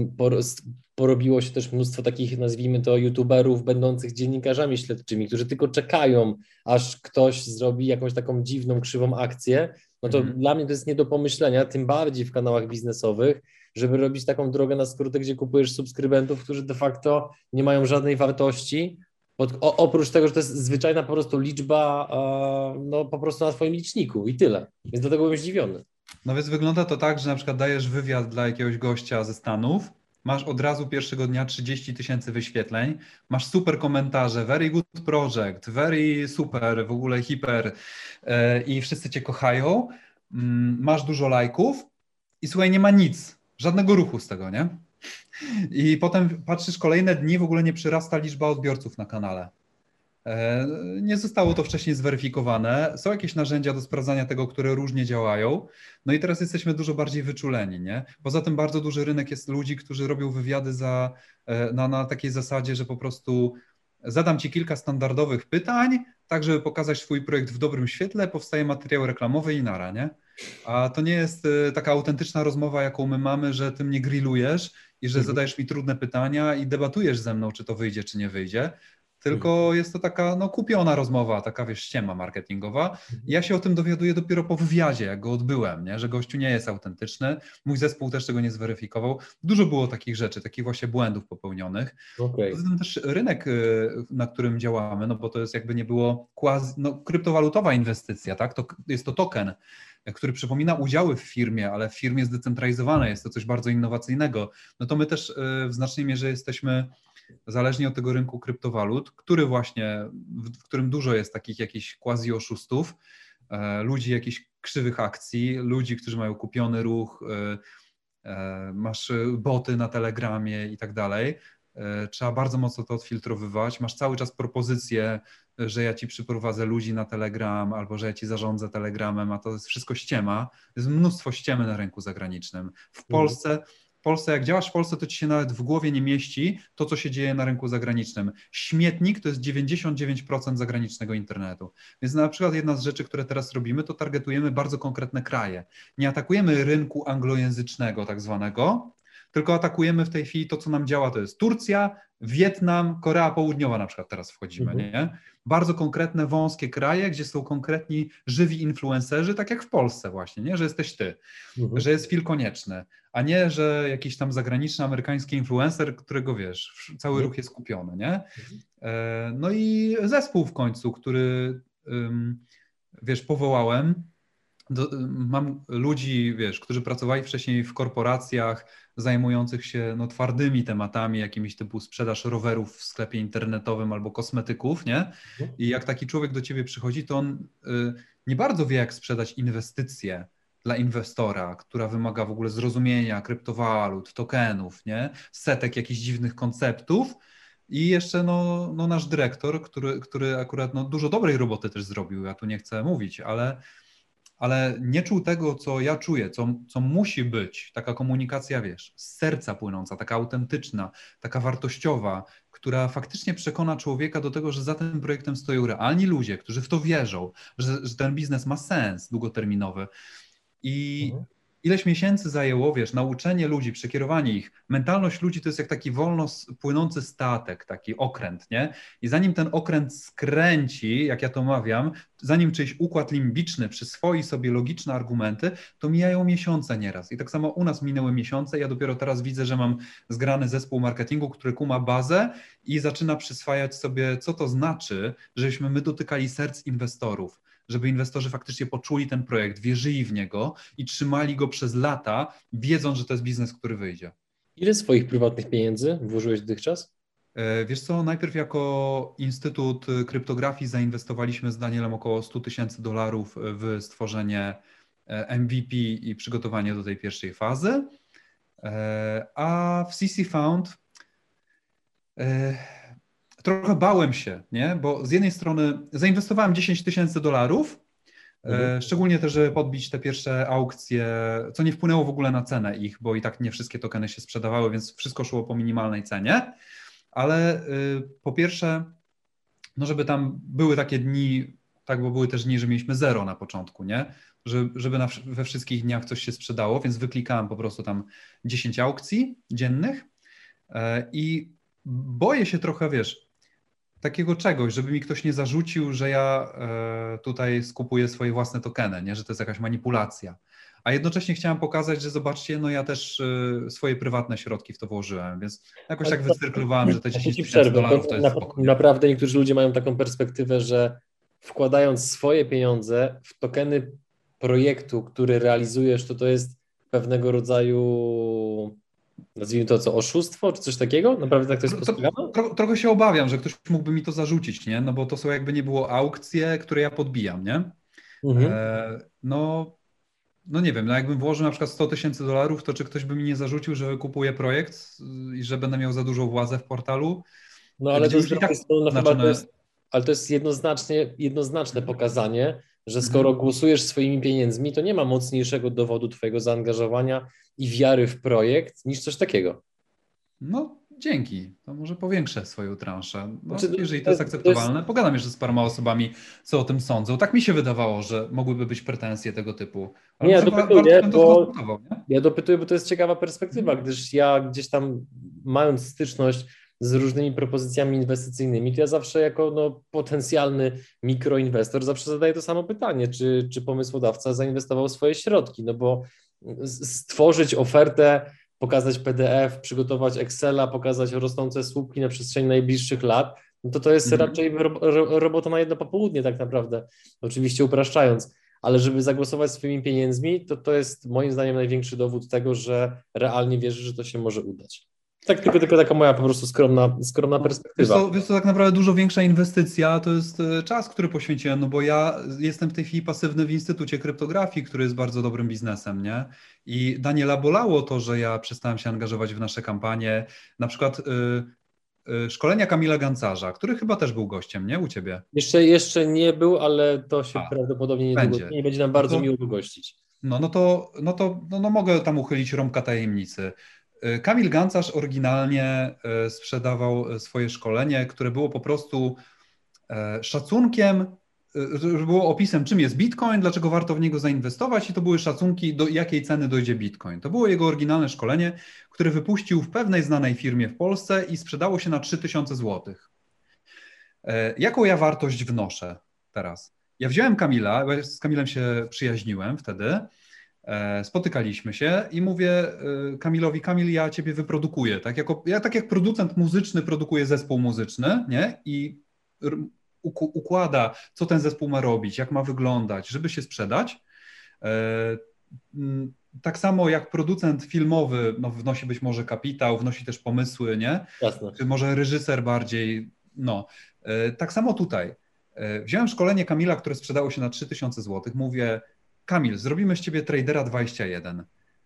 porobiło się też mnóstwo takich, nazwijmy to, youtuberów będących dziennikarzami śledczymi, którzy tylko czekają, aż ktoś zrobi jakąś taką dziwną, krzywą akcję, no to mhm. dla mnie to jest nie do pomyślenia, tym bardziej w kanałach biznesowych, żeby robić taką drogę na skrótę, gdzie kupujesz subskrybentów, którzy de facto nie mają żadnej wartości, pod, o, oprócz tego, że to jest zwyczajna po prostu liczba, e, no po prostu na twoim liczniku i tyle. Więc dlatego byłem zdziwiony. No więc wygląda to tak, że na przykład dajesz wywiad dla jakiegoś gościa ze Stanów, masz od razu pierwszego dnia 30 tysięcy wyświetleń, masz super komentarze, very good project, very super, w ogóle hiper yy, i wszyscy cię kochają, yy, masz dużo lajków i słuchaj, nie ma nic, żadnego ruchu z tego, nie? I potem patrzysz, kolejne dni w ogóle nie przyrasta liczba odbiorców na kanale. E, nie zostało to wcześniej zweryfikowane. Są jakieś narzędzia do sprawdzania tego, które różnie działają. No i teraz jesteśmy dużo bardziej wyczuleni. Nie? Poza tym bardzo duży rynek jest ludzi, którzy robią wywiady za, e, na, na takiej zasadzie, że po prostu zadam Ci kilka standardowych pytań, tak żeby pokazać swój projekt w dobrym świetle, powstaje materiał reklamowy i nara, nie? A to nie jest e, taka autentyczna rozmowa, jaką my mamy, że Ty mnie grillujesz i że mhm. zadajesz mi trudne pytania i debatujesz ze mną, czy to wyjdzie, czy nie wyjdzie, tylko mhm. jest to taka no, kupiona rozmowa, taka wiesz, ściema marketingowa. Mhm. Ja się o tym dowiaduję dopiero po wywiadzie, jak go odbyłem, nie? że gościu nie jest autentyczny. Mój zespół też tego nie zweryfikował. Dużo było takich rzeczy, takich właśnie błędów popełnionych. Okay. Poza tym też rynek, y, na którym działamy, no bo to jest jakby nie było quasi, no, kryptowalutowa inwestycja, tak? To jest to token który przypomina udziały w firmie, ale w firmie zdecentralizowane, jest to coś bardzo innowacyjnego, no to my też y, w znacznej mierze jesteśmy zależnie od tego rynku kryptowalut, który właśnie, w którym dużo jest takich jakichś quasi-oszustów, e, ludzi jakichś krzywych akcji, ludzi, którzy mają kupiony ruch, e, e, masz boty na Telegramie i tak dalej. Trzeba bardzo mocno to odfiltrowywać. Masz cały czas propozycje, że ja ci przyprowadzę ludzi na Telegram albo że ja ci zarządzę Telegramem, a to jest wszystko ściema. Jest mnóstwo ściemy na rynku zagranicznym. W Polsce w Polsce, jak działasz w Polsce, to ci się nawet w głowie nie mieści to, co się dzieje na rynku zagranicznym. Śmietnik to jest 99% zagranicznego internetu. Więc na przykład jedna z rzeczy, które teraz robimy, to targetujemy bardzo konkretne kraje. Nie atakujemy rynku anglojęzycznego, tak zwanego, tylko atakujemy w tej chwili to, co nam działa, to jest Turcja, Wietnam, Korea Południowa na przykład teraz wchodzimy, mhm. nie? Bardzo konkretne, wąskie kraje, gdzie są konkretni, żywi influencerzy, tak jak w Polsce właśnie, nie? Że jesteś ty, mhm. że jest film konieczny, a nie, że jakiś tam zagraniczny, amerykański influencer, którego wiesz, cały mhm. ruch jest kupiony, nie? Mhm. E, no i zespół w końcu, który wiesz, powołałem, do, mam ludzi, wiesz, którzy pracowali wcześniej w korporacjach zajmujących się no, twardymi tematami, jakimiś typu sprzedaż rowerów w sklepie internetowym albo kosmetyków, nie? I jak taki człowiek do ciebie przychodzi, to on y, nie bardzo wie, jak sprzedać inwestycje dla inwestora, która wymaga w ogóle zrozumienia kryptowalut, tokenów, nie? Setek jakichś dziwnych konceptów. I jeszcze no, no nasz dyrektor, który, który akurat no, dużo dobrej roboty też zrobił, ja tu nie chcę mówić, ale ale nie czuł tego, co ja czuję, co, co musi być, taka komunikacja, wiesz, z serca płynąca, taka autentyczna, taka wartościowa, która faktycznie przekona człowieka do tego, że za tym projektem stoją realni ludzie, którzy w to wierzą, że, że ten biznes ma sens długoterminowy. I, mhm ileś miesięcy zajęło, wiesz, nauczenie ludzi, przekierowanie ich. Mentalność ludzi to jest jak taki wolno płynący statek, taki okręt, nie? I zanim ten okręt skręci, jak ja to mawiam, zanim czyjś układ limbiczny przyswoi sobie logiczne argumenty, to mijają miesiące nieraz. I tak samo u nas minęły miesiące. Ja dopiero teraz widzę, że mam zgrany zespół marketingu, który kuma bazę i zaczyna przyswajać sobie, co to znaczy, żebyśmy my dotykali serc inwestorów żeby inwestorzy faktycznie poczuli ten projekt, wierzyli w niego i trzymali go przez lata, wiedząc, że to jest biznes, który wyjdzie. Ile swoich prywatnych pieniędzy włożyłeś dotychczas? E, wiesz co, najpierw jako Instytut Kryptografii zainwestowaliśmy z Danielem około 100 tysięcy dolarów w stworzenie e, MVP i przygotowanie do tej pierwszej fazy, e, a w CC Found trochę bałem się, nie? bo z jednej strony zainwestowałem 10 tysięcy dolarów, Mhm. Szczególnie też, żeby podbić te pierwsze aukcje, co nie wpłynęło w ogóle na cenę ich, bo i tak nie wszystkie tokeny się sprzedawały, więc wszystko szło po minimalnej cenie. Ale po pierwsze, no żeby tam były takie dni, tak, bo były też dni, że mieliśmy zero na początku, nie? żeby na, we wszystkich dniach coś się sprzedało, więc wyklikałem po prostu tam 10 aukcji dziennych e, i boję się trochę, wiesz, takiego czegoś, żeby mi ktoś nie zarzucił, że ja e, tutaj skupuję swoje własne tokeny, nie? że to jest jakaś manipulacja. A jednocześnie chciałem pokazać, że zobaczcie, no ja też e, swoje prywatne środki w to włożyłem, więc jakoś tak wycyrklowałem, że te 10 tysięcy dolarów to jest na, Naprawdę niektórzy ludzie mają taką perspektywę, że wkładając swoje pieniądze w tokeny projektu, który realizujesz, to to jest pewnego rodzaju nazwijmy to co, oszustwo, czy coś takiego? Naprawdę tak to jest postrzegane? Tro, trochę się obawiam, że ktoś mógłby mi to zarzucić, nie? No bo to są jakby nie było aukcje, które ja podbijam, nie? Mhm. E, no, no nie wiem, no jakbym włożył na przykład 100 tysięcy dolarów, to czy ktoś by mi nie zarzucił, że kupuję projekt i że będę miał za dużą władzę w portalu? No ale to jest, tak no, znaczone... to jest, ale to jest jednoznacznie, jednoznaczne pokazanie, że skoro mhm. głosujesz swoimi pieniędzmi, to nie ma mocniejszego dowodu Twojego zaangażowania i wiary w projekt niż coś takiego. No, dzięki. To może powiększę swoją transzę. No, znaczy, jeżeli to jest akceptowalne, to jest... pogadam jeszcze z paroma osobami, co o tym sądzą. Tak mi się wydawało, że mogłyby być pretensje tego typu. Ale nie, ja dopytuję, bo, ja dopytuję, bo to jest ciekawa perspektywa, gdyż ja gdzieś tam mając styczność z różnymi propozycjami inwestycyjnymi, to ja zawsze jako no, potencjalny mikroinwestor zawsze zadaję to samo pytanie, czy, czy pomysłodawca zainwestował swoje środki, no bo stworzyć ofertę, pokazać PDF, przygotować Excela, pokazać rosnące słupki na przestrzeni najbliższych lat, no to to jest mhm. raczej robota na jedno popołudnie tak naprawdę, oczywiście upraszczając, ale żeby zagłosować swoimi pieniędzmi, to to jest moim zdaniem największy dowód tego, że realnie wierzy, że to się może udać. Tak, tylko, tylko taka moja po prostu skromna, skromna no, perspektywa. Wiesz to, wiesz to tak naprawdę dużo większa inwestycja to jest e, czas, który poświęciłem, no bo ja jestem w tej chwili pasywny w Instytucie Kryptografii, który jest bardzo dobrym biznesem, nie? I Daniela bolało to, że ja przestałem się angażować w nasze kampanie. Na przykład y, y, szkolenia Kamila Gancarza, który chyba też był gościem, nie? U ciebie. Jeszcze, jeszcze nie był, ale to się A, prawdopodobnie niedługo będzie. nie będzie nam bardzo no to, miło gościć. No, no to, no to no, no mogę tam uchylić rąbka tajemnicy. Y, Kamil Gancarz oryginalnie y, sprzedawał y, swoje szkolenie, które było po prostu szacunkiem, było opisem, czym jest Bitcoin, dlaczego warto w niego zainwestować i to były szacunki, do jakiej ceny dojdzie Bitcoin. To było jego oryginalne szkolenie, które wypuścił w pewnej znanej firmie w Polsce i sprzedało się na 3000 zł. Jaką ja wartość wnoszę teraz? Ja wziąłem Kamila, z Kamilem się przyjaźniłem wtedy, E, spotykaliśmy się i mówię e, Kamilowi, Kamil, ja ciebie wyprodukuję. Tak, jako, ja tak jak producent muzyczny produkuję zespół muzyczny, nie? I układa, co ten zespół ma robić, jak ma wyglądać, żeby się sprzedać. E, tak samo jak producent filmowy no, wnosi być może kapitał, wnosi też pomysły, nie? Jasne. Czy może reżyser bardziej, no. Tak samo tutaj. Wziąłem szkolenie Kamila, które sprzedało się na 3000 zł. Mówię, Kamil, zrobimy z ciebie tradera 21.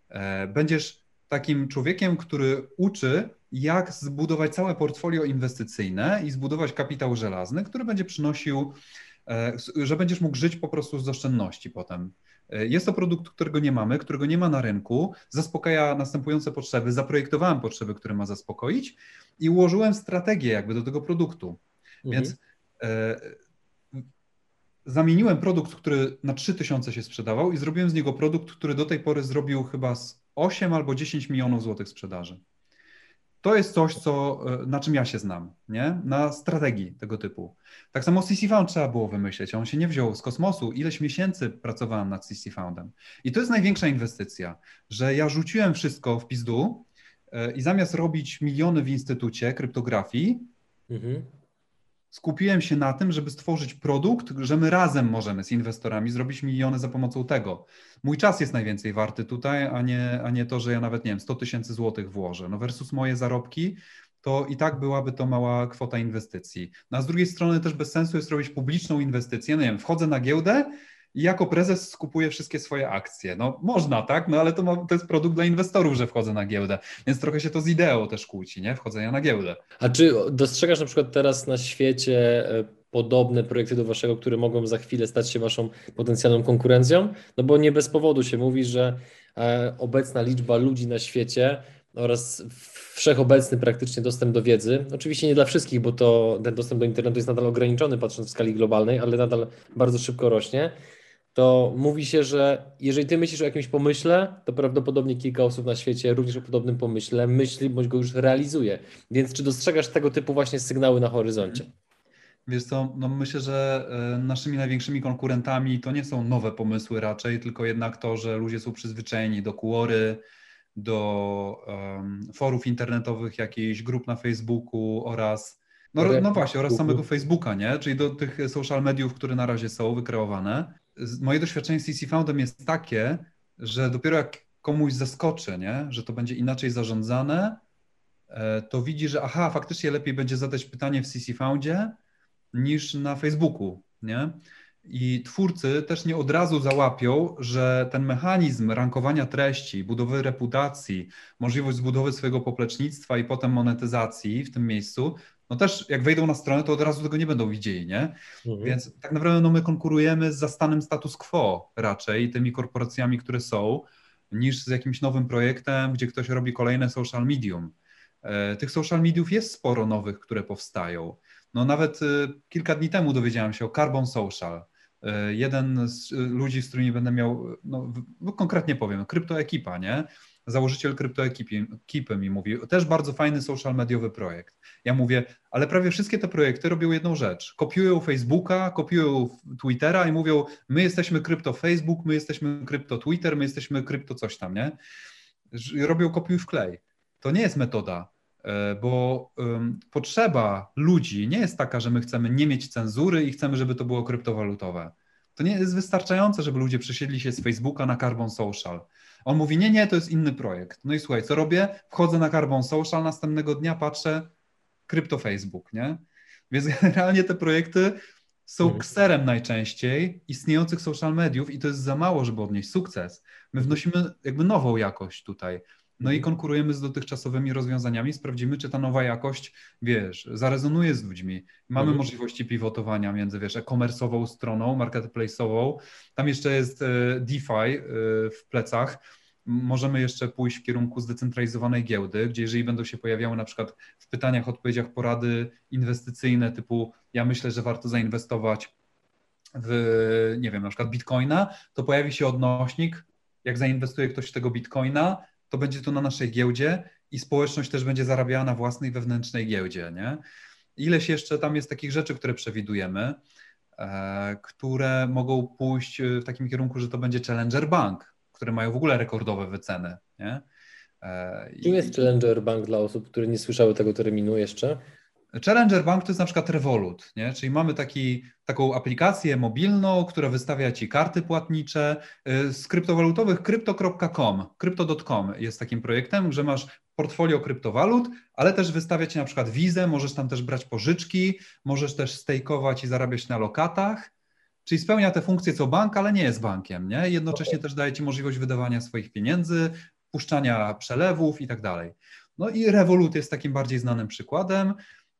E, będziesz takim człowiekiem, który uczy, jak zbudować całe portfolio inwestycyjne i zbudować kapitał żelazny, który będzie przynosił, e, że będziesz mógł żyć po prostu z oszczędności potem. E, jest to produkt, którego nie mamy, którego nie ma na rynku, zaspokaja następujące potrzeby, zaprojektowałem potrzeby, które ma zaspokoić i ułożyłem strategię jakby do tego produktu. Mhm. Więc zamieniłem produkt, który na 3000 się sprzedawał i zrobiłem z niego produkt, który do tej pory zrobił chyba z 8 albo 10 milionów złotych sprzedaży. To jest coś, co, e, na czym ja się znam, nie? na strategii tego typu. Tak samo CC Found trzeba było wymyśleć, on się nie wziął z kosmosu. Ileś miesięcy pracowałem nad CC Foundem. I to jest największa inwestycja, że ja rzuciłem wszystko w pizdu e, i zamiast robić miliony w instytucie kryptografii, mhm skupiłem się na tym, żeby stworzyć produkt, że my razem możemy z inwestorami zrobić miliony za pomocą tego. Mój czas jest najwięcej warty tutaj, a nie, a nie to, że ja nawet, nie wiem, 100 tysięcy złotych włożę. No versus moje zarobki, to i tak byłaby to mała kwota inwestycji. No a z drugiej strony też bez sensu jest robić publiczną inwestycję. No nie wiem, wchodzę na giełdę, i jako prezes skupuję wszystkie swoje akcje. No można, tak? No ale to, ma, to jest produkt dla inwestorów, że wchodzę na giełdę, więc trochę się to z ideą też kłóci, nie? Wchodzenia na giełdę. A czy dostrzegasz na przykład teraz na świecie e, podobne projekty do waszego, które mogą za chwilę stać się waszą potencjalną konkurencją? No bo nie bez powodu się mówi, że e, obecna liczba ludzi na świecie oraz wszechobecny praktycznie dostęp do wiedzy, oczywiście nie dla wszystkich, bo to ten dostęp do internetu jest nadal ograniczony patrząc w skali globalnej, ale nadal bardzo szybko rośnie, to mówi się, że jeżeli ty myślisz o jakimś pomyśle, to prawdopodobnie kilka osób na świecie również o podobnym pomyśle myśli bądź go już realizuje. Więc czy dostrzegasz tego typu właśnie sygnały na horyzoncie? Wiesz co, no myślę, że e, naszymi największymi konkurentami to nie są nowe pomysły raczej, tylko jednak to, że ludzie są przyzwyczajeni do kuory, do um, forów internetowych, jakichś grup na Facebooku oraz no, no właśnie, oraz samego Facebooka, nie? Czyli do tych social mediów, które na razie są wykreowane. Moje doświadczenie z CC Foundem jest takie, że dopiero jak komuś zaskoczy, nie? że to będzie inaczej zarządzane, e, to widzi, że aha, faktycznie lepiej będzie zadać pytanie w CC Foundzie niż na Facebooku, nie? I twórcy też nie od razu załapią, że ten mechanizm rankowania treści, budowy reputacji, możliwość zbudowy swojego poplecznictwa i potem monetyzacji w tym miejscu, no też jak wejdą na stronę, to od razu tego nie będą widzieli, nie? Mhm. Więc tak naprawdę no, my konkurujemy z zastanym status quo raczej, tymi korporacjami, które są, niż z jakimś nowym projektem, gdzie ktoś robi kolejne social medium. E, tych social mediów jest sporo nowych, które powstają. No nawet e, kilka dni temu dowiedziałem się o Carbon Social. E, jeden z ludzi, z którymi będę miał, no, konkretnie powiem, kryptoekipa, nie? Założyciel kryptoekipy mi mówi, też bardzo fajny social mediowy projekt. Ja mówię, ale prawie wszystkie te projekty robią jedną rzecz. Kopiują Facebooka, kopiują Twittera i mówią, my jesteśmy krypto Facebook, my jesteśmy krypto Twitter, my jesteśmy krypto coś tam, nie? Robią kopiuj w klej. To nie jest metoda, e, bo um, potrzeba ludzi nie jest taka, że my chcemy nie mieć cenzury i chcemy, żeby to było kryptowalutowe. To nie jest wystarczające, żeby ludzie przesiedli się z Facebooka na Carbon Social. On mówi, nie, nie, to jest inny projekt. No i słuchaj, co robię? Wchodzę na Carbon Social, następnego dnia patrzę, krypto Facebook, nie? Więc <laughs> generalnie te projekty są mhm. kserem najczęściej istniejących social mediów i to jest za mało, żeby odnieść sukces. My wnosimy jakby nową jakość tutaj. No i mhm. konkurujemy z dotychczasowymi rozwiązaniami, sprawdzimy, czy ta nowa jakość, wiesz, zarezonuje z ludźmi. Mamy mhm. możliwości pivotowania między, wiesz, e-commerce'ową stroną, marketplace'ową. Tam jeszcze jest e, DeFi e, w plecach. Możemy jeszcze pójść w kierunku zdecentralizowanej giełdy, gdzie jeżeli będą się pojawiały na przykład w pytaniach, odpowiedziach porady inwestycyjne typu ja myślę, że warto zainwestować w, nie wiem, na przykład bitcoina, to pojawi się odnośnik, jak zainwestuje ktoś w tego bitcoina, to będzie to na naszej giełdzie i społeczność też będzie zarabiała na własnej wewnętrznej giełdzie, nie? Ileś jeszcze tam jest takich rzeczy, które przewidujemy, e, które mogą pójść w takim kierunku, że to będzie Challenger Bank, które mają w ogóle rekordowe wyceny, nie? E, Kim jest Challenger Bank dla osób, które nie słyszały tego terminu jeszcze? Challenger Bank to jest na przykład Revolut, nie? czyli mamy taki, taką aplikację mobilną, która wystawia Ci karty płatnicze y, z kryptowalutowych crypto.com, crypto.com jest takim projektem, że masz portfolio kryptowalut, ale też wystawia Ci na przykład wizę, możesz tam też brać pożyczki, możesz też stejkować i zarabiać na lokatach, czyli spełnia te funkcje co bank, ale nie jest bankiem, nie? jednocześnie okay. też daje Ci możliwość wydawania swoich pieniędzy, puszczania przelewów i tak dalej. No i Revolut jest takim bardziej znanym przykładem,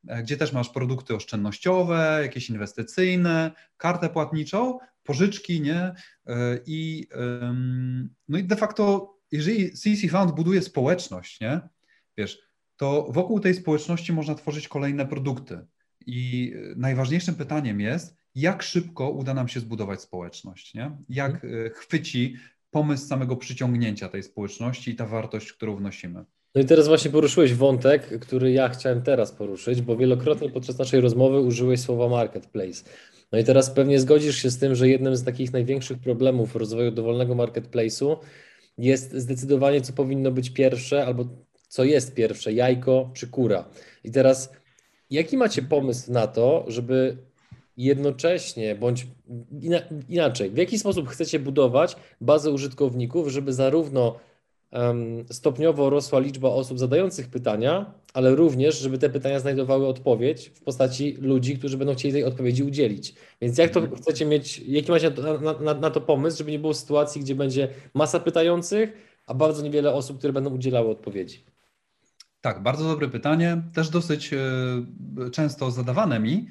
gdzie też masz produkty oszczędnościowe, jakieś inwestycyjne, kartę płatniczą, pożyczki, nie? E, I, no i de facto, jeżeli CC Fund buduje społeczność, nie? Wiesz, to wokół tej społeczności można tworzyć kolejne produkty. I najważniejszym pytaniem jest, jak szybko uda nam się zbudować społeczność, nie? Jak e, chwyci pomysł samego przyciągnięcia tej społeczności i ta wartość, którą wnosimy. No i teraz właśnie poruszyłeś wątek, który ja chciałem teraz poruszyć, bo wielokrotnie podczas naszej rozmowy użyłeś słowa marketplace. No i teraz pewnie zgodzisz się z tym, że jednym z takich największych problemów rozwoju dowolnego marketplace'u jest zdecydowanie, co powinno być pierwsze, albo co jest pierwsze, jajko czy kura. I teraz, jaki macie pomysł na to, żeby jednocześnie, bądź inaczej, w jaki sposób chcecie budować bazę użytkowników, żeby zarówno stopniowo rosła liczba osób zadających pytania, ale również, żeby te pytania znajdowały odpowiedź w postaci ludzi, którzy będą chcieli tej odpowiedzi udzielić. Więc jak to mhm. chcecie mieć, jaki macie na, na, na to pomysł, żeby nie było sytuacji, gdzie będzie masa pytających, a bardzo niewiele osób, które będą udzielały odpowiedzi? Tak, bardzo dobre pytanie, też dosyć e, często zadawane mi.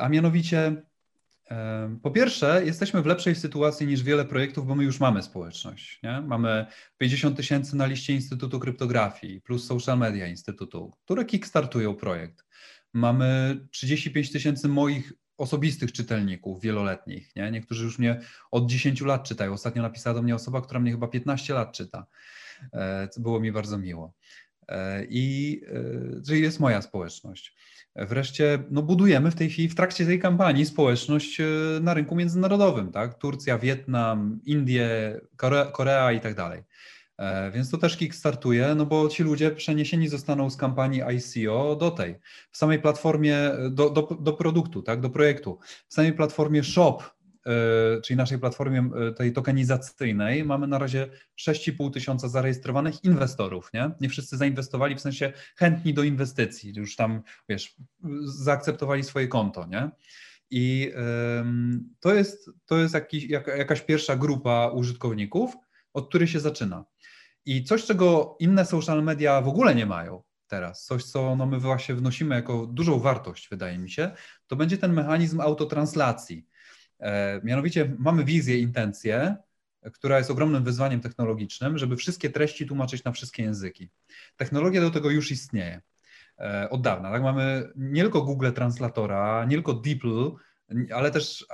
a mianowicie po pierwsze, jesteśmy w lepszej sytuacji niż wiele projektów, bo my już mamy społeczność. Nie? Mamy 50 tysięcy na liście Instytutu Kryptografii plus social media Instytutu, które kickstartują projekt. Mamy 35 tysięcy moich osobistych czytelników wieloletnich. Nie? Niektórzy już mnie od 10 lat czytają. Ostatnio napisała do mnie osoba, która mnie chyba 15 lat czyta. E, co było mi bardzo miło. E, I e, czyli jest moja społeczność. Wreszcie no, budujemy w tej chwili, w trakcie tej kampanii, społeczność na rynku międzynarodowym, tak? Turcja, Wietnam, Indie, Korea, Korea i tak dalej. Więc to też kickstartuje, no bo ci ludzie przeniesieni zostaną z kampanii ICO do tej, w samej platformie, do, do, do produktu, tak, do projektu. W samej platformie Shop E, czyli naszej platformie e, tej tokenizacyjnej, mamy na razie 6,5 tysiąca zarejestrowanych inwestorów. Nie? nie wszyscy zainwestowali, w sensie chętni do inwestycji, już tam, wiesz, zaakceptowali swoje konto. Nie? I to jest, to jest jakiś, jak, jakaś pierwsza grupa użytkowników, od której się zaczyna. I coś, czego inne social media w ogóle nie mają teraz, coś, co no my właśnie wnosimy jako dużą wartość, wydaje mi się, to będzie ten mechanizm autotranslacji. E, mianowicie mamy wizję, intencję, która jest ogromnym wyzwaniem technologicznym, żeby wszystkie treści tłumaczyć na wszystkie języki. Technologia do tego już istnieje e, od dawna. Tak? Mamy nie tylko Google Translatora, nie tylko DeepL, ale też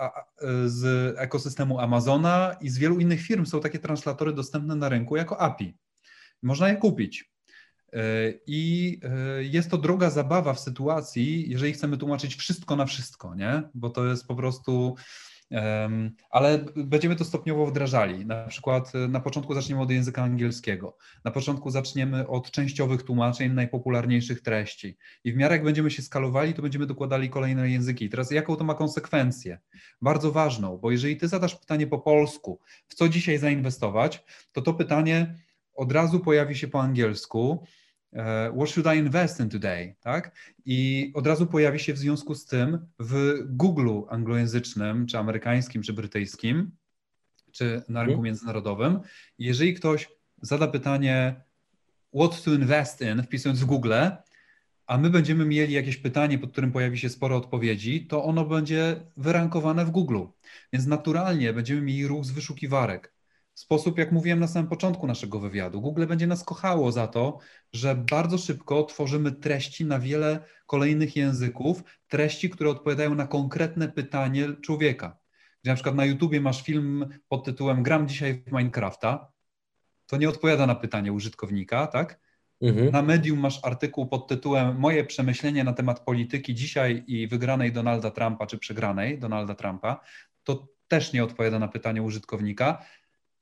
z ekosystemu Amazona i z wielu innych firm są takie translatory dostępne na rynku jako API. Można je kupić. E, I jest to droga zabawa w sytuacji, jeżeli chcemy tłumaczyć wszystko na wszystko, nie? Bo to jest po prostu ale będziemy to stopniowo wdrażali. Na przykład e, na początku zaczniemy od języka angielskiego, na początku zaczniemy od częściowych tłumaczeń najpopularniejszych treści i w miarę jak będziemy się skalowali, to będziemy dokładali kolejne języki. Teraz jaką to ma konsekwencję? Bardzo ważną, bo jeżeli ty zadasz pytanie po polsku, w co dzisiaj zainwestować, to to pytanie od razu pojawi się po angielsku, what should I invest in today? Tak? I od razu pojawi się w związku z tym w Google anglojęzycznym, czy amerykańskim, czy brytyjskim, czy na rynku mhm. międzynarodowym. Jeżeli ktoś zada pytanie what to invest in, wpisując w Google, a my będziemy mieli jakieś pytanie, pod którym pojawi się sporo odpowiedzi, to ono będzie wyrankowane w Google. Więc naturalnie będziemy mieli ruch z wyszukiwarek sposób, jak mówiłem na samym początku naszego wywiadu. Google będzie nas kochało za to, że bardzo szybko tworzymy treści na wiele kolejnych języków, treści, które odpowiadają na konkretne pytanie człowieka. Gdzie na przykład na YouTubie masz film pod tytułem Gram dzisiaj w Minecrafta, to nie odpowiada na pytanie użytkownika, tak? Mhm. Na Medium masz artykuł pod tytułem Moje przemyślenie na temat polityki dzisiaj i wygranej Donalda Trumpa, czy przegranej Donalda Trumpa. To też nie odpowiada na pytanie użytkownika.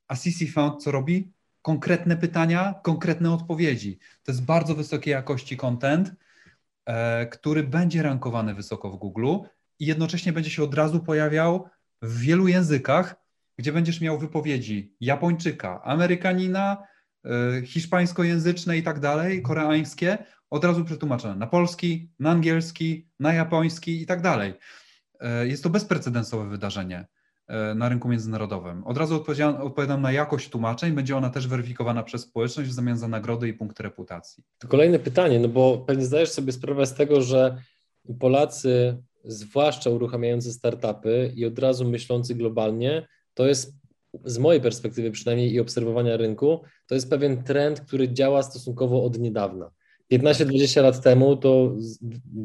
A Found co robi? Konkretne pytania, konkretne odpowiedzi. To jest bardzo wysokiej jakości content, e, który będzie rankowany wysoko w Google i jednocześnie będzie się od razu pojawiał w wielu językach, gdzie będziesz miał wypowiedzi Japończyka, Amerykanina, e, hiszpańskojęzyczne i tak dalej, koreańskie, od razu przetłumaczone na polski, na angielski, na japoński i tak dalej. E, jest to bezprecedensowe wydarzenie. E, na rynku międzynarodowym. Od razu odpowiadam, na jakość tłumaczeń, będzie ona też weryfikowana przez społeczność w zamian za nagrody i punkty reputacji. To kolejne pytanie, no bo pewnie zdajesz sobie sprawę z tego, że Polacy, zwłaszcza uruchamiający startupy i od razu myślący globalnie, to jest z mojej perspektywy przynajmniej i obserwowania rynku, to jest pewien trend, który działa stosunkowo od niedawna. 15-20 lat temu to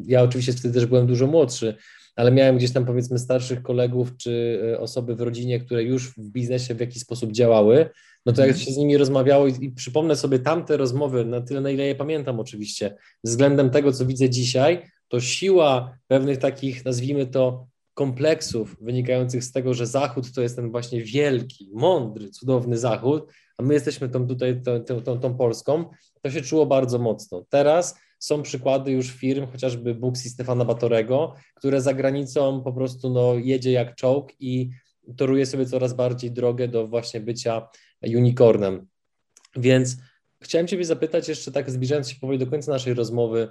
ja oczywiście wtedy też byłem dużo młodszy, ale miałem gdzieś tam powiedzmy starszych kolegów czy e, osoby w rodzinie, które już w biznesie w jakiś sposób działały, no to jak mhm. się z nimi rozmawiało i, i przypomnę sobie tamte rozmowy, na tyle na ile je pamiętam oczywiście, względem tego, co widzę dzisiaj, to siła pewnych takich, nazwijmy to, kompleksów wynikających z tego, że Zachód to jest ten właśnie wielki, mądry, cudowny Zachód, a my jesteśmy tą tutaj, tą, tą, tą Polską, to się czuło bardzo mocno. Teraz są przykłady już firm, chociażby Books i Stefana Batorego, które za granicą po prostu no, jedzie jak czołg i toruje sobie coraz bardziej drogę do właśnie bycia unicornem. Więc chciałem Ciebie zapytać jeszcze tak, zbliżając się powoli do końca naszej rozmowy,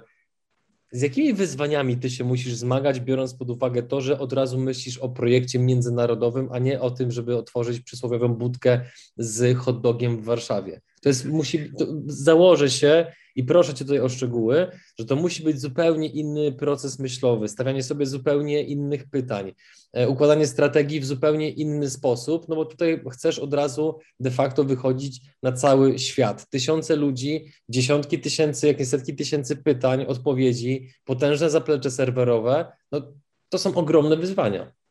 z jakimi wyzwaniami ty się musisz zmagać, biorąc pod uwagę to, że od razu myślisz o projekcie międzynarodowym, a nie o tym, żeby otworzyć przysłowiową budkę z hot dogiem w Warszawie? To jest, musi, to założę się I proszę Cię tutaj o szczegóły, że to musi być zupełnie inny proces myślowy, stawianie sobie zupełnie innych pytań, e, układanie strategii w zupełnie inny sposób, no bo tutaj chcesz od razu de facto wychodzić na cały świat. Tysiące ludzi, dziesiątki tysięcy, jakieś setki tysięcy pytań, odpowiedzi, potężne zaplecze serwerowe, no to są ogromne wyzwania.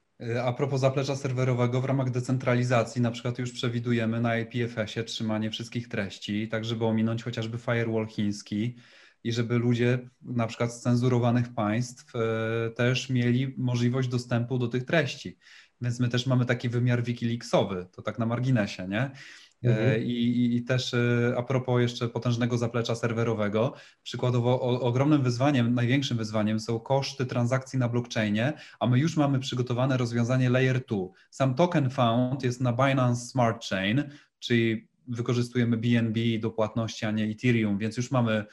A propos zaplecza serwerowego, w ramach decentralizacji na przykład już przewidujemy na IPFS-ie trzymanie wszystkich treści, tak żeby ominąć chociażby firewall chiński i żeby ludzie na przykład z cenzurowanych państw e, też mieli możliwość dostępu do tych treści. Więc my też mamy taki wymiar wikileaksowy, to tak na marginesie, nie? Mhm. E, I, I, też e, a propos jeszcze potężnego zaplecza serwerowego, przykładowo o, ogromnym wyzwaniem, największym wyzwaniem są koszty transakcji na blockchainie, a my już mamy przygotowane rozwiązanie Layer 2. Sam token found jest na Binance Smart Chain, czyli wykorzystujemy BNB do płatności, a nie Ethereum, więc już mamy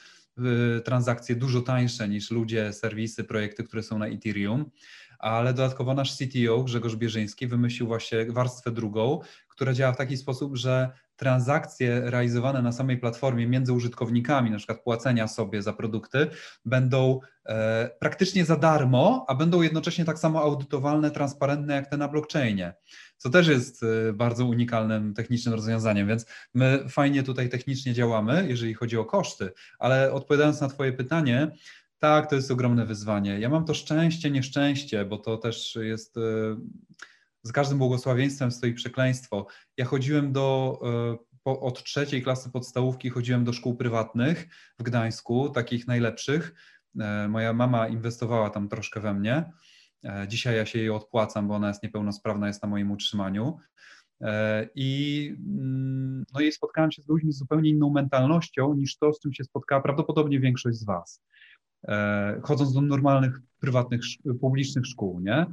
y, transakcje dużo tańsze niż ludzie, serwisy, projekty, które są na Ethereum ale dodatkowo nasz CTO Grzegorz Bierzyński wymyślił właśnie warstwę drugą, która działa w taki sposób, że transakcje realizowane na samej platformie między użytkownikami, na przykład płacenia sobie za produkty, będą e, praktycznie za darmo, a będą jednocześnie tak samo audytowalne, transparentne jak te na blockchainie, co też jest e, bardzo unikalnym technicznym rozwiązaniem, więc my fajnie tutaj technicznie działamy, jeżeli chodzi o koszty, ale odpowiadając na Twoje pytanie, tak, to jest ogromne wyzwanie. Ja mam to szczęście, nieszczęście, bo to też jest e, z każdym błogosławieństwem stoi przekleństwo. Ja chodziłem do, e, od trzeciej klasy podstawówki chodziłem do szkół prywatnych w Gdańsku, takich najlepszych. E, moja mama inwestowała tam troszkę we mnie. Dzisiaj ja się jej odpłacam, bo ona jest niepełnosprawna, jest na moim utrzymaniu. I mm, no i spotkałem się z ludźmi z zupełnie inną mentalnością niż to, z czym się spotkała prawdopodobnie większość z Was. E, chodząc do normalnych, prywatnych, publicznych szkół, nie?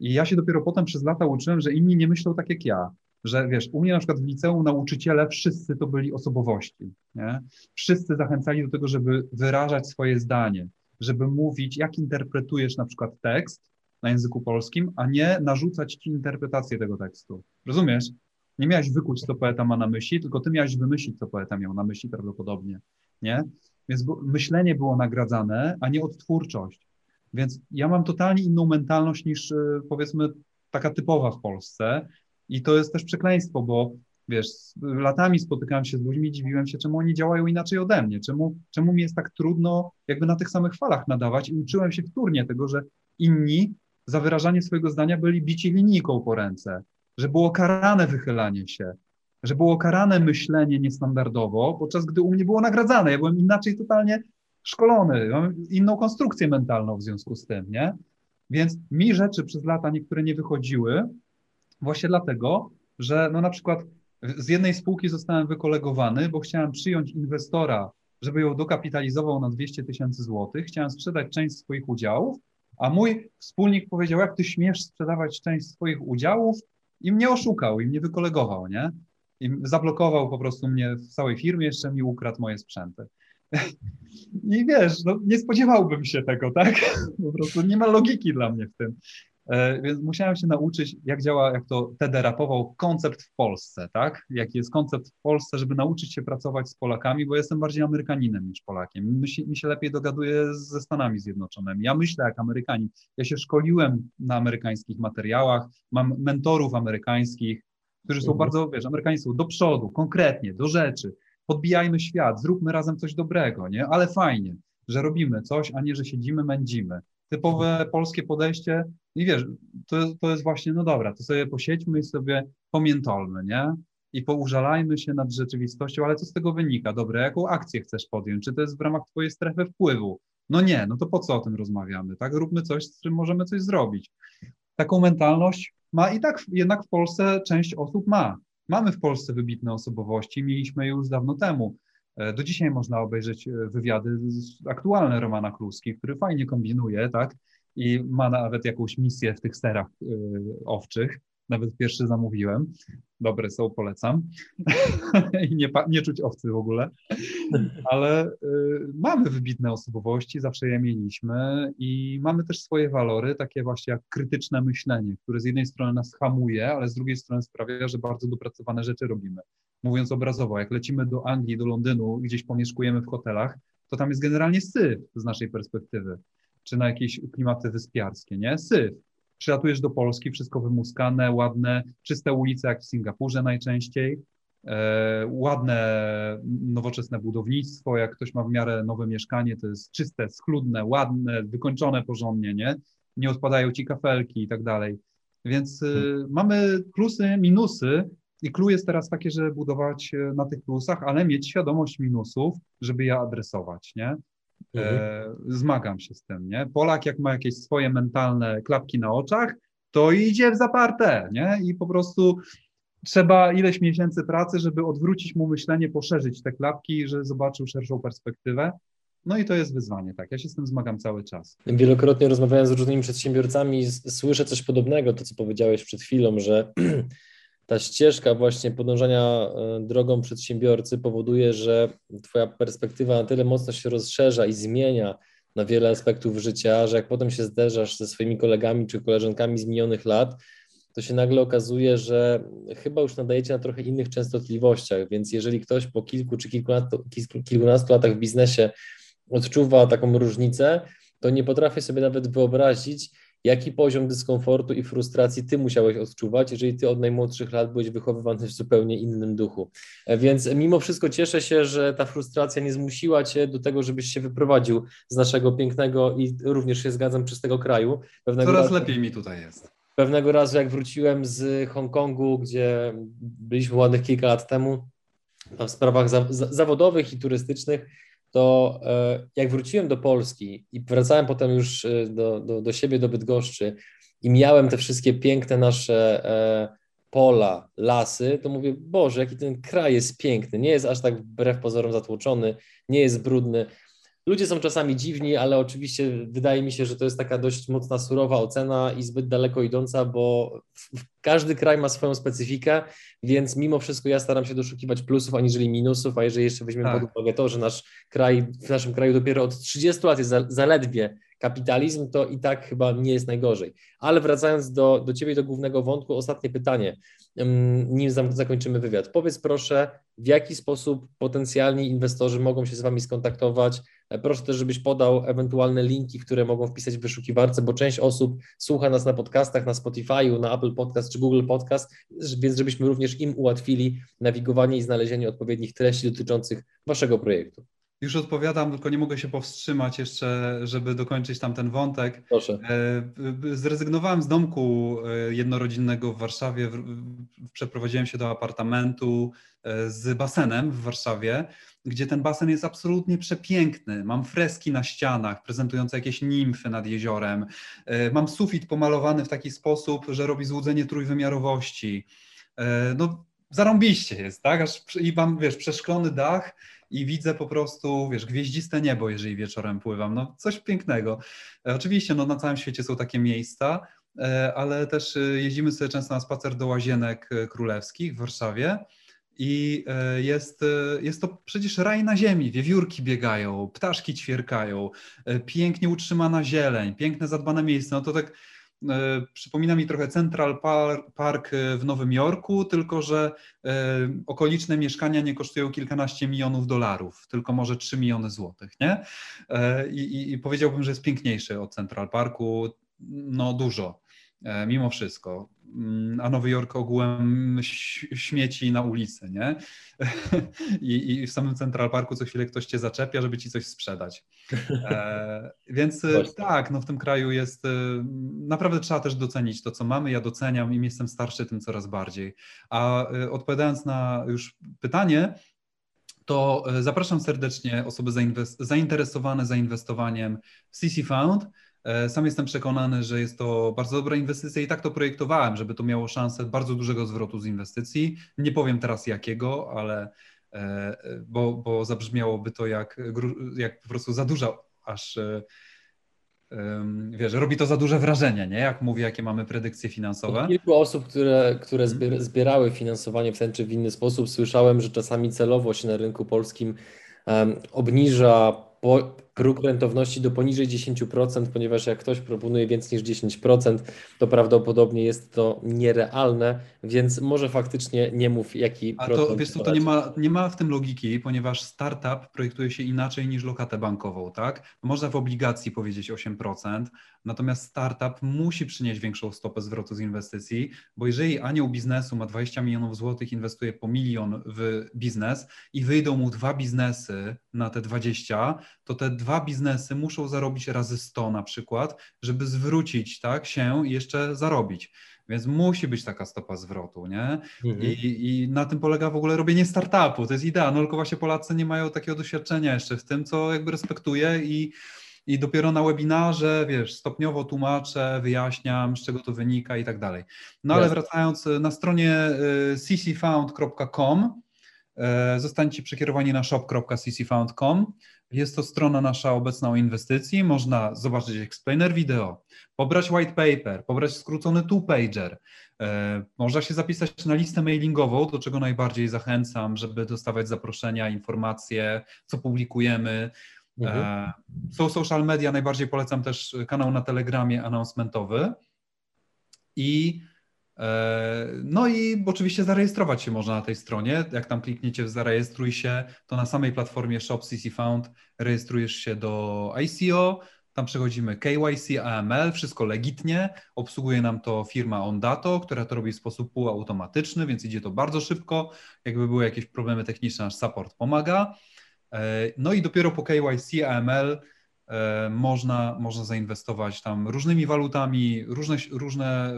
I ja się dopiero potem przez lata uczyłem, że inni nie myślą tak jak ja. Że wiesz, u mnie na przykład w liceum nauczyciele wszyscy to byli osobowości, nie? Wszyscy zachęcali do tego, żeby wyrażać swoje zdanie, żeby mówić, jak interpretujesz na przykład tekst na języku polskim, a nie narzucać ci interpretację tego tekstu. Rozumiesz? Nie miałeś wykuć, co poeta ma na myśli, tylko ty miałeś wymyślić, co poeta miał na myśli prawdopodobnie, nie? Więc myślenie było nagradzane, a nie odtwórczość. Więc ja mam totalnie inną mentalność niż y, powiedzmy taka typowa w Polsce. I to jest też przekleństwo, bo wiesz, latami spotykałem się z ludźmi, dziwiłem się, czemu oni działają inaczej ode mnie, czemu, czemu mi jest tak trudno jakby na tych samych falach nadawać. I uczyłem się wtórnie tego, że inni za wyrażanie swojego zdania byli bici linijką po ręce, że było karane wychylanie się, że było karane myślenie niestandardowo, podczas gdy u mnie było nagradzane. Ja byłem inaczej totalnie szkolony, mam inną konstrukcję mentalną w związku z tym, nie? Więc mi rzeczy przez lata niektóre nie wychodziły, właśnie dlatego, że no na przykład z jednej spółki zostałem wykolegowany, bo chciałem przyjąć inwestora, żeby ją dokapitalizował na 200 tysięcy złotych, chciałem sprzedać część swoich udziałów, a mój wspólnik powiedział, jak ty śmiesz sprzedawać część swoich udziałów i mnie oszukał i mnie wykolegował, nie? I zablokował po prostu mnie w całej firmie, jeszcze mi ukradł moje sprzęty. <laughs> I wiesz, no, nie spodziewałbym się tego, tak? <laughs> Po prostu nie ma logiki dla mnie w tym. E, więc musiałem się nauczyć, jak działa, jak to TD rapował koncept w Polsce, tak? Jaki jest koncept w Polsce, żeby nauczyć się pracować z Polakami, bo jestem bardziej Amerykaninem niż Polakiem. Mi się, mi się lepiej dogaduje ze Stanami Zjednoczonymi. Ja myślę jak Amerykanin. Ja się szkoliłem na amerykańskich materiałach, mam mentorów amerykańskich, którzy są mhm. bardzo, wiesz, Amerykanie są do przodu, konkretnie, do rzeczy. Podbijajmy świat, zróbmy razem coś dobrego, nie? Ale fajnie, że robimy coś, a nie, że siedzimy, mędzimy. Typowe polskie podejście i wiesz, to, to jest właśnie, no dobra, to sobie posiedźmy i sobie pamiętolmy, nie? I poużalajmy się nad rzeczywistością, ale co z tego wynika? Dobra, jaką akcję chcesz podjąć? Czy to jest w ramach twojej strefy wpływu? No nie, no to po co o tym rozmawiamy, tak? Róbmy coś, z czym możemy coś zrobić. Taką mentalność ma i tak jednak w Polsce część osób ma. Mamy w Polsce wybitne osobowości, mieliśmy już dawno temu. E, do dzisiaj można obejrzeć e, wywiady aktualne Romana Kluski, który fajnie kombinuje, tak? I ma nawet jakąś misję w tych serach e, owczych nawet pierwszy zamówiłem. Dobre są, polecam. <laughs> I nie, nie czuć owcy w ogóle. Ale y, mamy wybitne osobowości, zawsze je mieliśmy i mamy też swoje walory, takie właśnie jak krytyczne myślenie, które z jednej strony nas hamuje, ale z drugiej strony sprawia, że bardzo dopracowane rzeczy robimy. Mówiąc obrazowo, jak lecimy do Anglii, do Londynu, gdzieś pomieszkujemy w hotelach, to tam jest generalnie syf z naszej perspektywy, czy na jakieś klimaty wyspiarskie, nie? Syf. Przylatujesz do Polski, wszystko wymuskane, ładne, czyste ulice jak w Singapurze najczęściej, e, ładne, nowoczesne budownictwo, jak ktoś ma w miarę nowe mieszkanie, to jest czyste, schludne, ładne, wykończone porządnie, nie? Nie odpadają ci kafelki i tak dalej. Więc y, hmm. mamy plusy, minusy i clue jest teraz takie, żeby budować e, na tych plusach, ale mieć świadomość minusów, żeby je adresować, nie? E, mhm. zmagam się z tym, nie? Polak jak ma jakieś swoje mentalne klapki na oczach, to idzie w zaparte, nie? I po prostu trzeba ileś miesięcy pracy, żeby odwrócić mu myślenie, poszerzyć te klapki, że zobaczył szerszą perspektywę. No i to jest wyzwanie, tak. Ja się z tym zmagam cały czas. Wielokrotnie rozmawiając z różnymi przedsiębiorcami, słyszę coś podobnego, to co powiedziałeś przed chwilą, że <clears throat> ta ścieżka właśnie podążania e, drogą przedsiębiorcy powoduje, że Twoja perspektywa na tyle mocno się rozszerza i zmienia na wiele aspektów życia, że jak potem się zderzasz ze swoimi kolegami czy koleżankami z minionych lat, to się nagle okazuje, że chyba już nadajecie na trochę innych częstotliwościach, więc jeżeli ktoś po kilku czy kilkunastu, kilkunastu latach w biznesie odczuwa taką różnicę, to nie potrafię sobie nawet wyobrazić, jaki poziom dyskomfortu i frustracji ty musiałeś odczuwać, jeżeli ty od najmłodszych lat byłeś wychowywany w zupełnie innym duchu. E, więc mimo wszystko cieszę się, że ta frustracja nie zmusiła cię do tego, żebyś się wyprowadził z naszego pięknego i również się zgadzam tego kraju. Pewnego Coraz razu, lepiej mi tutaj jest. Pewnego razu, jak wróciłem z Hongkongu, gdzie byliśmy ładnych kilka lat temu, w sprawach za, za, zawodowych i turystycznych, to e, jak wróciłem do Polski i wracałem potem już e, do, do, do siebie, do Bydgoszczy i miałem te wszystkie piękne nasze e, pola, lasy, to mówię, Boże, jaki ten kraj jest piękny, nie jest aż tak wbrew pozorom zatłoczony, nie jest brudny. Ludzie są czasami dziwni, ale oczywiście wydaje mi się, że to jest taka dość mocna, surowa ocena i zbyt daleko idąca, bo każdy kraj ma swoją specyfikę, więc mimo wszystko ja staram się doszukiwać plusów aniżeli minusów, a jeżeli jeszcze weźmiemy tak. pod uwagę to, że nasz kraj, w naszym kraju dopiero od 30 lat jest zaledwie kapitalizm, to i tak chyba nie jest najgorzej. Ale wracając do, do Ciebie, do głównego wątku, ostatnie pytanie, nim zakończymy wywiad. Powiedz proszę, w jaki sposób potencjalni inwestorzy mogą się z Wami skontaktować? E, proszę też, żebyś podał ewentualne linki, które mogą wpisać w wyszukiwarce, bo część osób słucha nas na podcastach, na Spotify'u, na Apple Podcast czy Google Podcast, więc żebyśmy również im ułatwili nawigowanie i znalezienie odpowiednich treści dotyczących Waszego projektu. Już odpowiadam, tylko nie mogę się powstrzymać jeszcze, żeby dokończyć tam ten wątek. Proszę. E, zrezygnowałem z domku e, jednorodzinnego w Warszawie, przeprowadziłem się do apartamentu e, z basenem w Warszawie, gdzie ten basen jest absolutnie przepiękny. Mam freski na ścianach prezentujące jakieś nimfy nad jeziorem. Mam sufit pomalowany w taki sposób, że robi złudzenie trójwymiarowości. No, zarąbiście jest, tak? Aż, I mam, wiesz, przeszklony dach i widzę po prostu, wiesz, gwieździste niebo, jeżeli wieczorem pływam. No, coś pięknego. E, oczywiście, no, na całym świecie są takie miejsca, e, ale też e, jeździmy sobie często na spacer do Łazienek Królewskich w Warszawie. I jest, jest to przecież raj na ziemi. Wiewiórki biegają, ptaszki ćwierkają, pięknie utrzymana zieleń, piękne zadbane miejsce. No to tak przypomina mi trochę Central Park w Nowym Jorku, tylko że e, okoliczne mieszkania nie kosztują kilkanaście milionów dolarów, tylko może 3 miliony złotych, nie? E, I, I, powiedziałbym, że jest piękniejszy od Central Parku, no dużo, mimo wszystko. Mm, a Nowy Jork ogółem śmieci na ulicy, nie? <laughs> I, I, w samym Central Parku co chwilę ktoś cię zaczepia, żeby ci coś sprzedać. E, <laughs> więc e, tak, no w tym kraju jest, e, naprawdę trzeba też docenić to, co mamy. Ja doceniam, im jestem starszy, tym coraz bardziej. A e, odpowiadając na już pytanie, to zapraszam serdecznie osoby zainteresowane zainwestowaniem w CC Fund. E, sam jestem przekonany, że jest to bardzo dobra inwestycja i tak to projektowałem, żeby to miało szansę bardzo dużego zwrotu z inwestycji. Nie powiem teraz jakiego, ale e, bo, bo zabrzmiałoby to jak, jak po prostu za dużo, aż e, wiesz, robi to za duże wrażenie, nie? Jak mówię, jakie mamy predykcje finansowe. Od kilku osób, które, które mhm. zbierały finansowanie w ten czy w inny sposób, słyszałem, że czasami celowo się na rynku polskim um, obniża po, próg rentowności do poniżej 10%, ponieważ jak ktoś proponuje więcej niż 10%, to prawdopodobnie jest to nierealne, więc może faktycznie nie mów jaki A procent. to wiesz co, to nie ma, nie ma w tym logiki, ponieważ startup projektuje się inaczej niż lokatę bankową, tak? Można w obligacji powiedzieć 8%, natomiast startup musi przynieść większą stopę zwrotu z inwestycji, bo jeżeli anioł biznesu ma 20 milionów złotych, inwestuje po milion w biznes i wyjdą mu dwa biznesy na te 20, to te dwa biznesy muszą zarobić razy 100 na przykład, żeby zwrócić tak, się i jeszcze zarobić. Więc musi być taka stopa zwrotu, nie? Mhm. I, I na tym polega w ogóle robienie startupu. To jest idea. No tylko właśnie Polacy nie mają takiego doświadczenia jeszcze w tym, co jakby respektuję i, i dopiero na webinarze, wiesz, stopniowo tłumaczę, wyjaśniam, z czego to wynika i tak dalej. No ale wracając, na stronie y, ccfound.com zostańcie przekierowani na shop.ccfound.com. Jest to strona nasza obecna o inwestycji. Można zobaczyć explainer wideo, pobrać white paper, pobrać skrócony two-pager. E, Można się zapisać na listę mailingową, do czego najbardziej zachęcam, żeby dostawać zaproszenia, informacje, co publikujemy. Mhm. E, Są social media, najbardziej polecam też kanał na Telegramie announcementowy. I e, no i oczywiście zarejestrować się można na tej stronie. Jak tam klikniecie w zarejestruj się, to na samej platformie Shop CC Found rejestrujesz się do ICO. Tam przechodzimy KYC, AML, wszystko legitnie. Obsługuje nam to firma Ondato, która to robi w sposób półautomatyczny, więc idzie to bardzo szybko. Jakby były jakieś problemy techniczne, nasz support pomaga. E, No i dopiero po KYC, AML e, można, można zainwestować tam różnymi walutami, różne, różne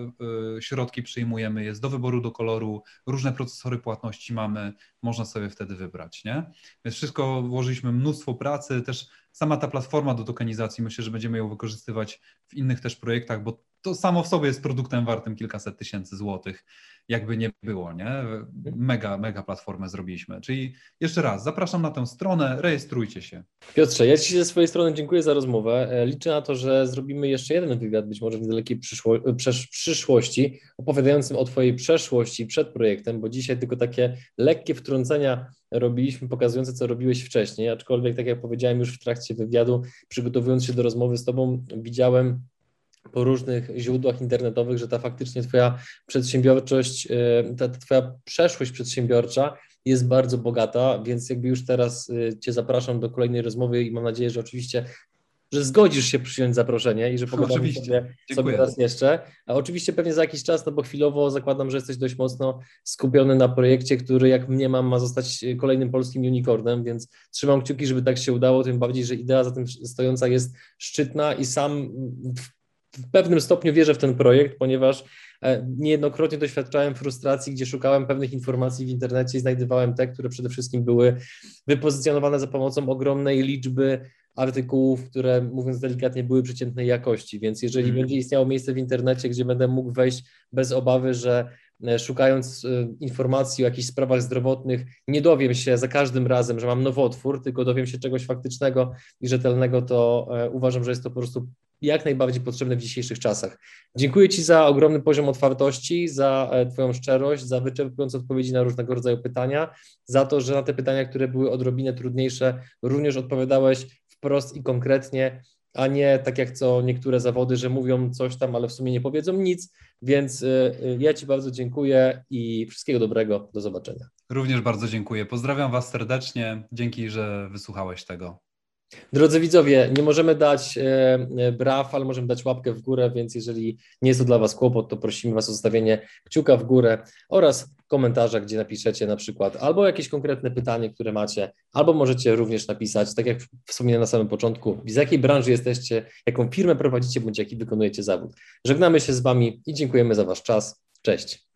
e, środki przyjmujemy, jest do wyboru, do koloru, różne procesory płatności mamy, można sobie wtedy wybrać, nie? Więc wszystko włożyliśmy mnóstwo pracy, też sama ta platforma do tokenizacji, myślę, że będziemy ją wykorzystywać w innych też projektach, bo to samo w sobie jest produktem wartym kilkaset tysięcy złotych, jakby nie było, nie? Mega, mega platformę zrobiliśmy. Czyli jeszcze raz, zapraszam na tę stronę, rejestrujcie się. Piotrze, ja Ci ze swojej strony dziękuję za rozmowę. E, Liczę na to, że zrobimy jeszcze jeden wywiad, być może w niedalekiej przyszło, przesz- przyszłości, opowiadającym o Twojej przeszłości przed projektem, bo dzisiaj tylko takie lekkie wtrącenia robiliśmy, pokazujące, co robiłeś wcześniej, aczkolwiek, tak jak powiedziałem już w trakcie wywiadu, przygotowując się do rozmowy z Tobą, widziałem po różnych źródłach internetowych, że ta faktycznie Twoja przedsiębiorczość, e, ta ta Twoja przeszłość przedsiębiorcza jest bardzo bogata, więc jakby już teraz y, Cię zapraszam do kolejnej rozmowy i mam nadzieję, że oczywiście że zgodzisz się przyjąć zaproszenie i że pogadamy Oczywiście. sobie, sobie raz jeszcze. A oczywiście pewnie za jakiś czas, no bo chwilowo zakładam, że jesteś dość mocno skupiony na projekcie, który jak mnie mam, ma zostać kolejnym polskim unicornem, więc trzymam kciuki, żeby tak się udało, tym bardziej, że idea za tym stojąca jest szczytna i sam w pewnym stopniu wierzę w ten projekt, ponieważ e, niejednokrotnie doświadczałem frustracji, gdzie szukałem pewnych informacji w internecie i znajdowałem te, które przede wszystkim były wypozycjonowane za pomocą ogromnej liczby artykułów, które mówiąc delikatnie były przeciętnej jakości, więc jeżeli Mhm. będzie istniało miejsce w internecie, gdzie będę mógł wejść bez obawy, że e, szukając e, informacji o jakichś sprawach zdrowotnych, nie dowiem się za każdym razem, że mam nowotwór, tylko dowiem się czegoś faktycznego i rzetelnego, to uważam, że jest to po prostu jak najbardziej potrzebne w dzisiejszych czasach. Dziękuję Ci za ogromny poziom otwartości, za e, Twoją szczerość, za wyczerpujące odpowiedzi na różnego rodzaju pytania, za to, że na te pytania, które były odrobinę trudniejsze, również odpowiadałeś wprost i konkretnie, a nie tak jak co niektóre zawody, że mówią coś tam, ale w sumie nie powiedzą nic. Więc y, y, ja Ci bardzo dziękuję i wszystkiego dobrego. Do zobaczenia. Również bardzo dziękuję. Pozdrawiam Was serdecznie. Dzięki, że wysłuchałeś tego. Drodzy widzowie, nie możemy dać e, e, braw, ale możemy dać łapkę w górę, więc jeżeli nie jest to dla Was kłopot, to prosimy Was o zostawienie kciuka w górę oraz komentarza, gdzie napiszecie na przykład albo jakieś konkretne pytanie, które macie, albo możecie również napisać, tak jak wspomniałem na samym początku, z jakiej branży jesteście, jaką firmę prowadzicie, bądź jaki wykonujecie zawód. Żegnamy się z Wami i dziękujemy za Wasz czas. Cześć.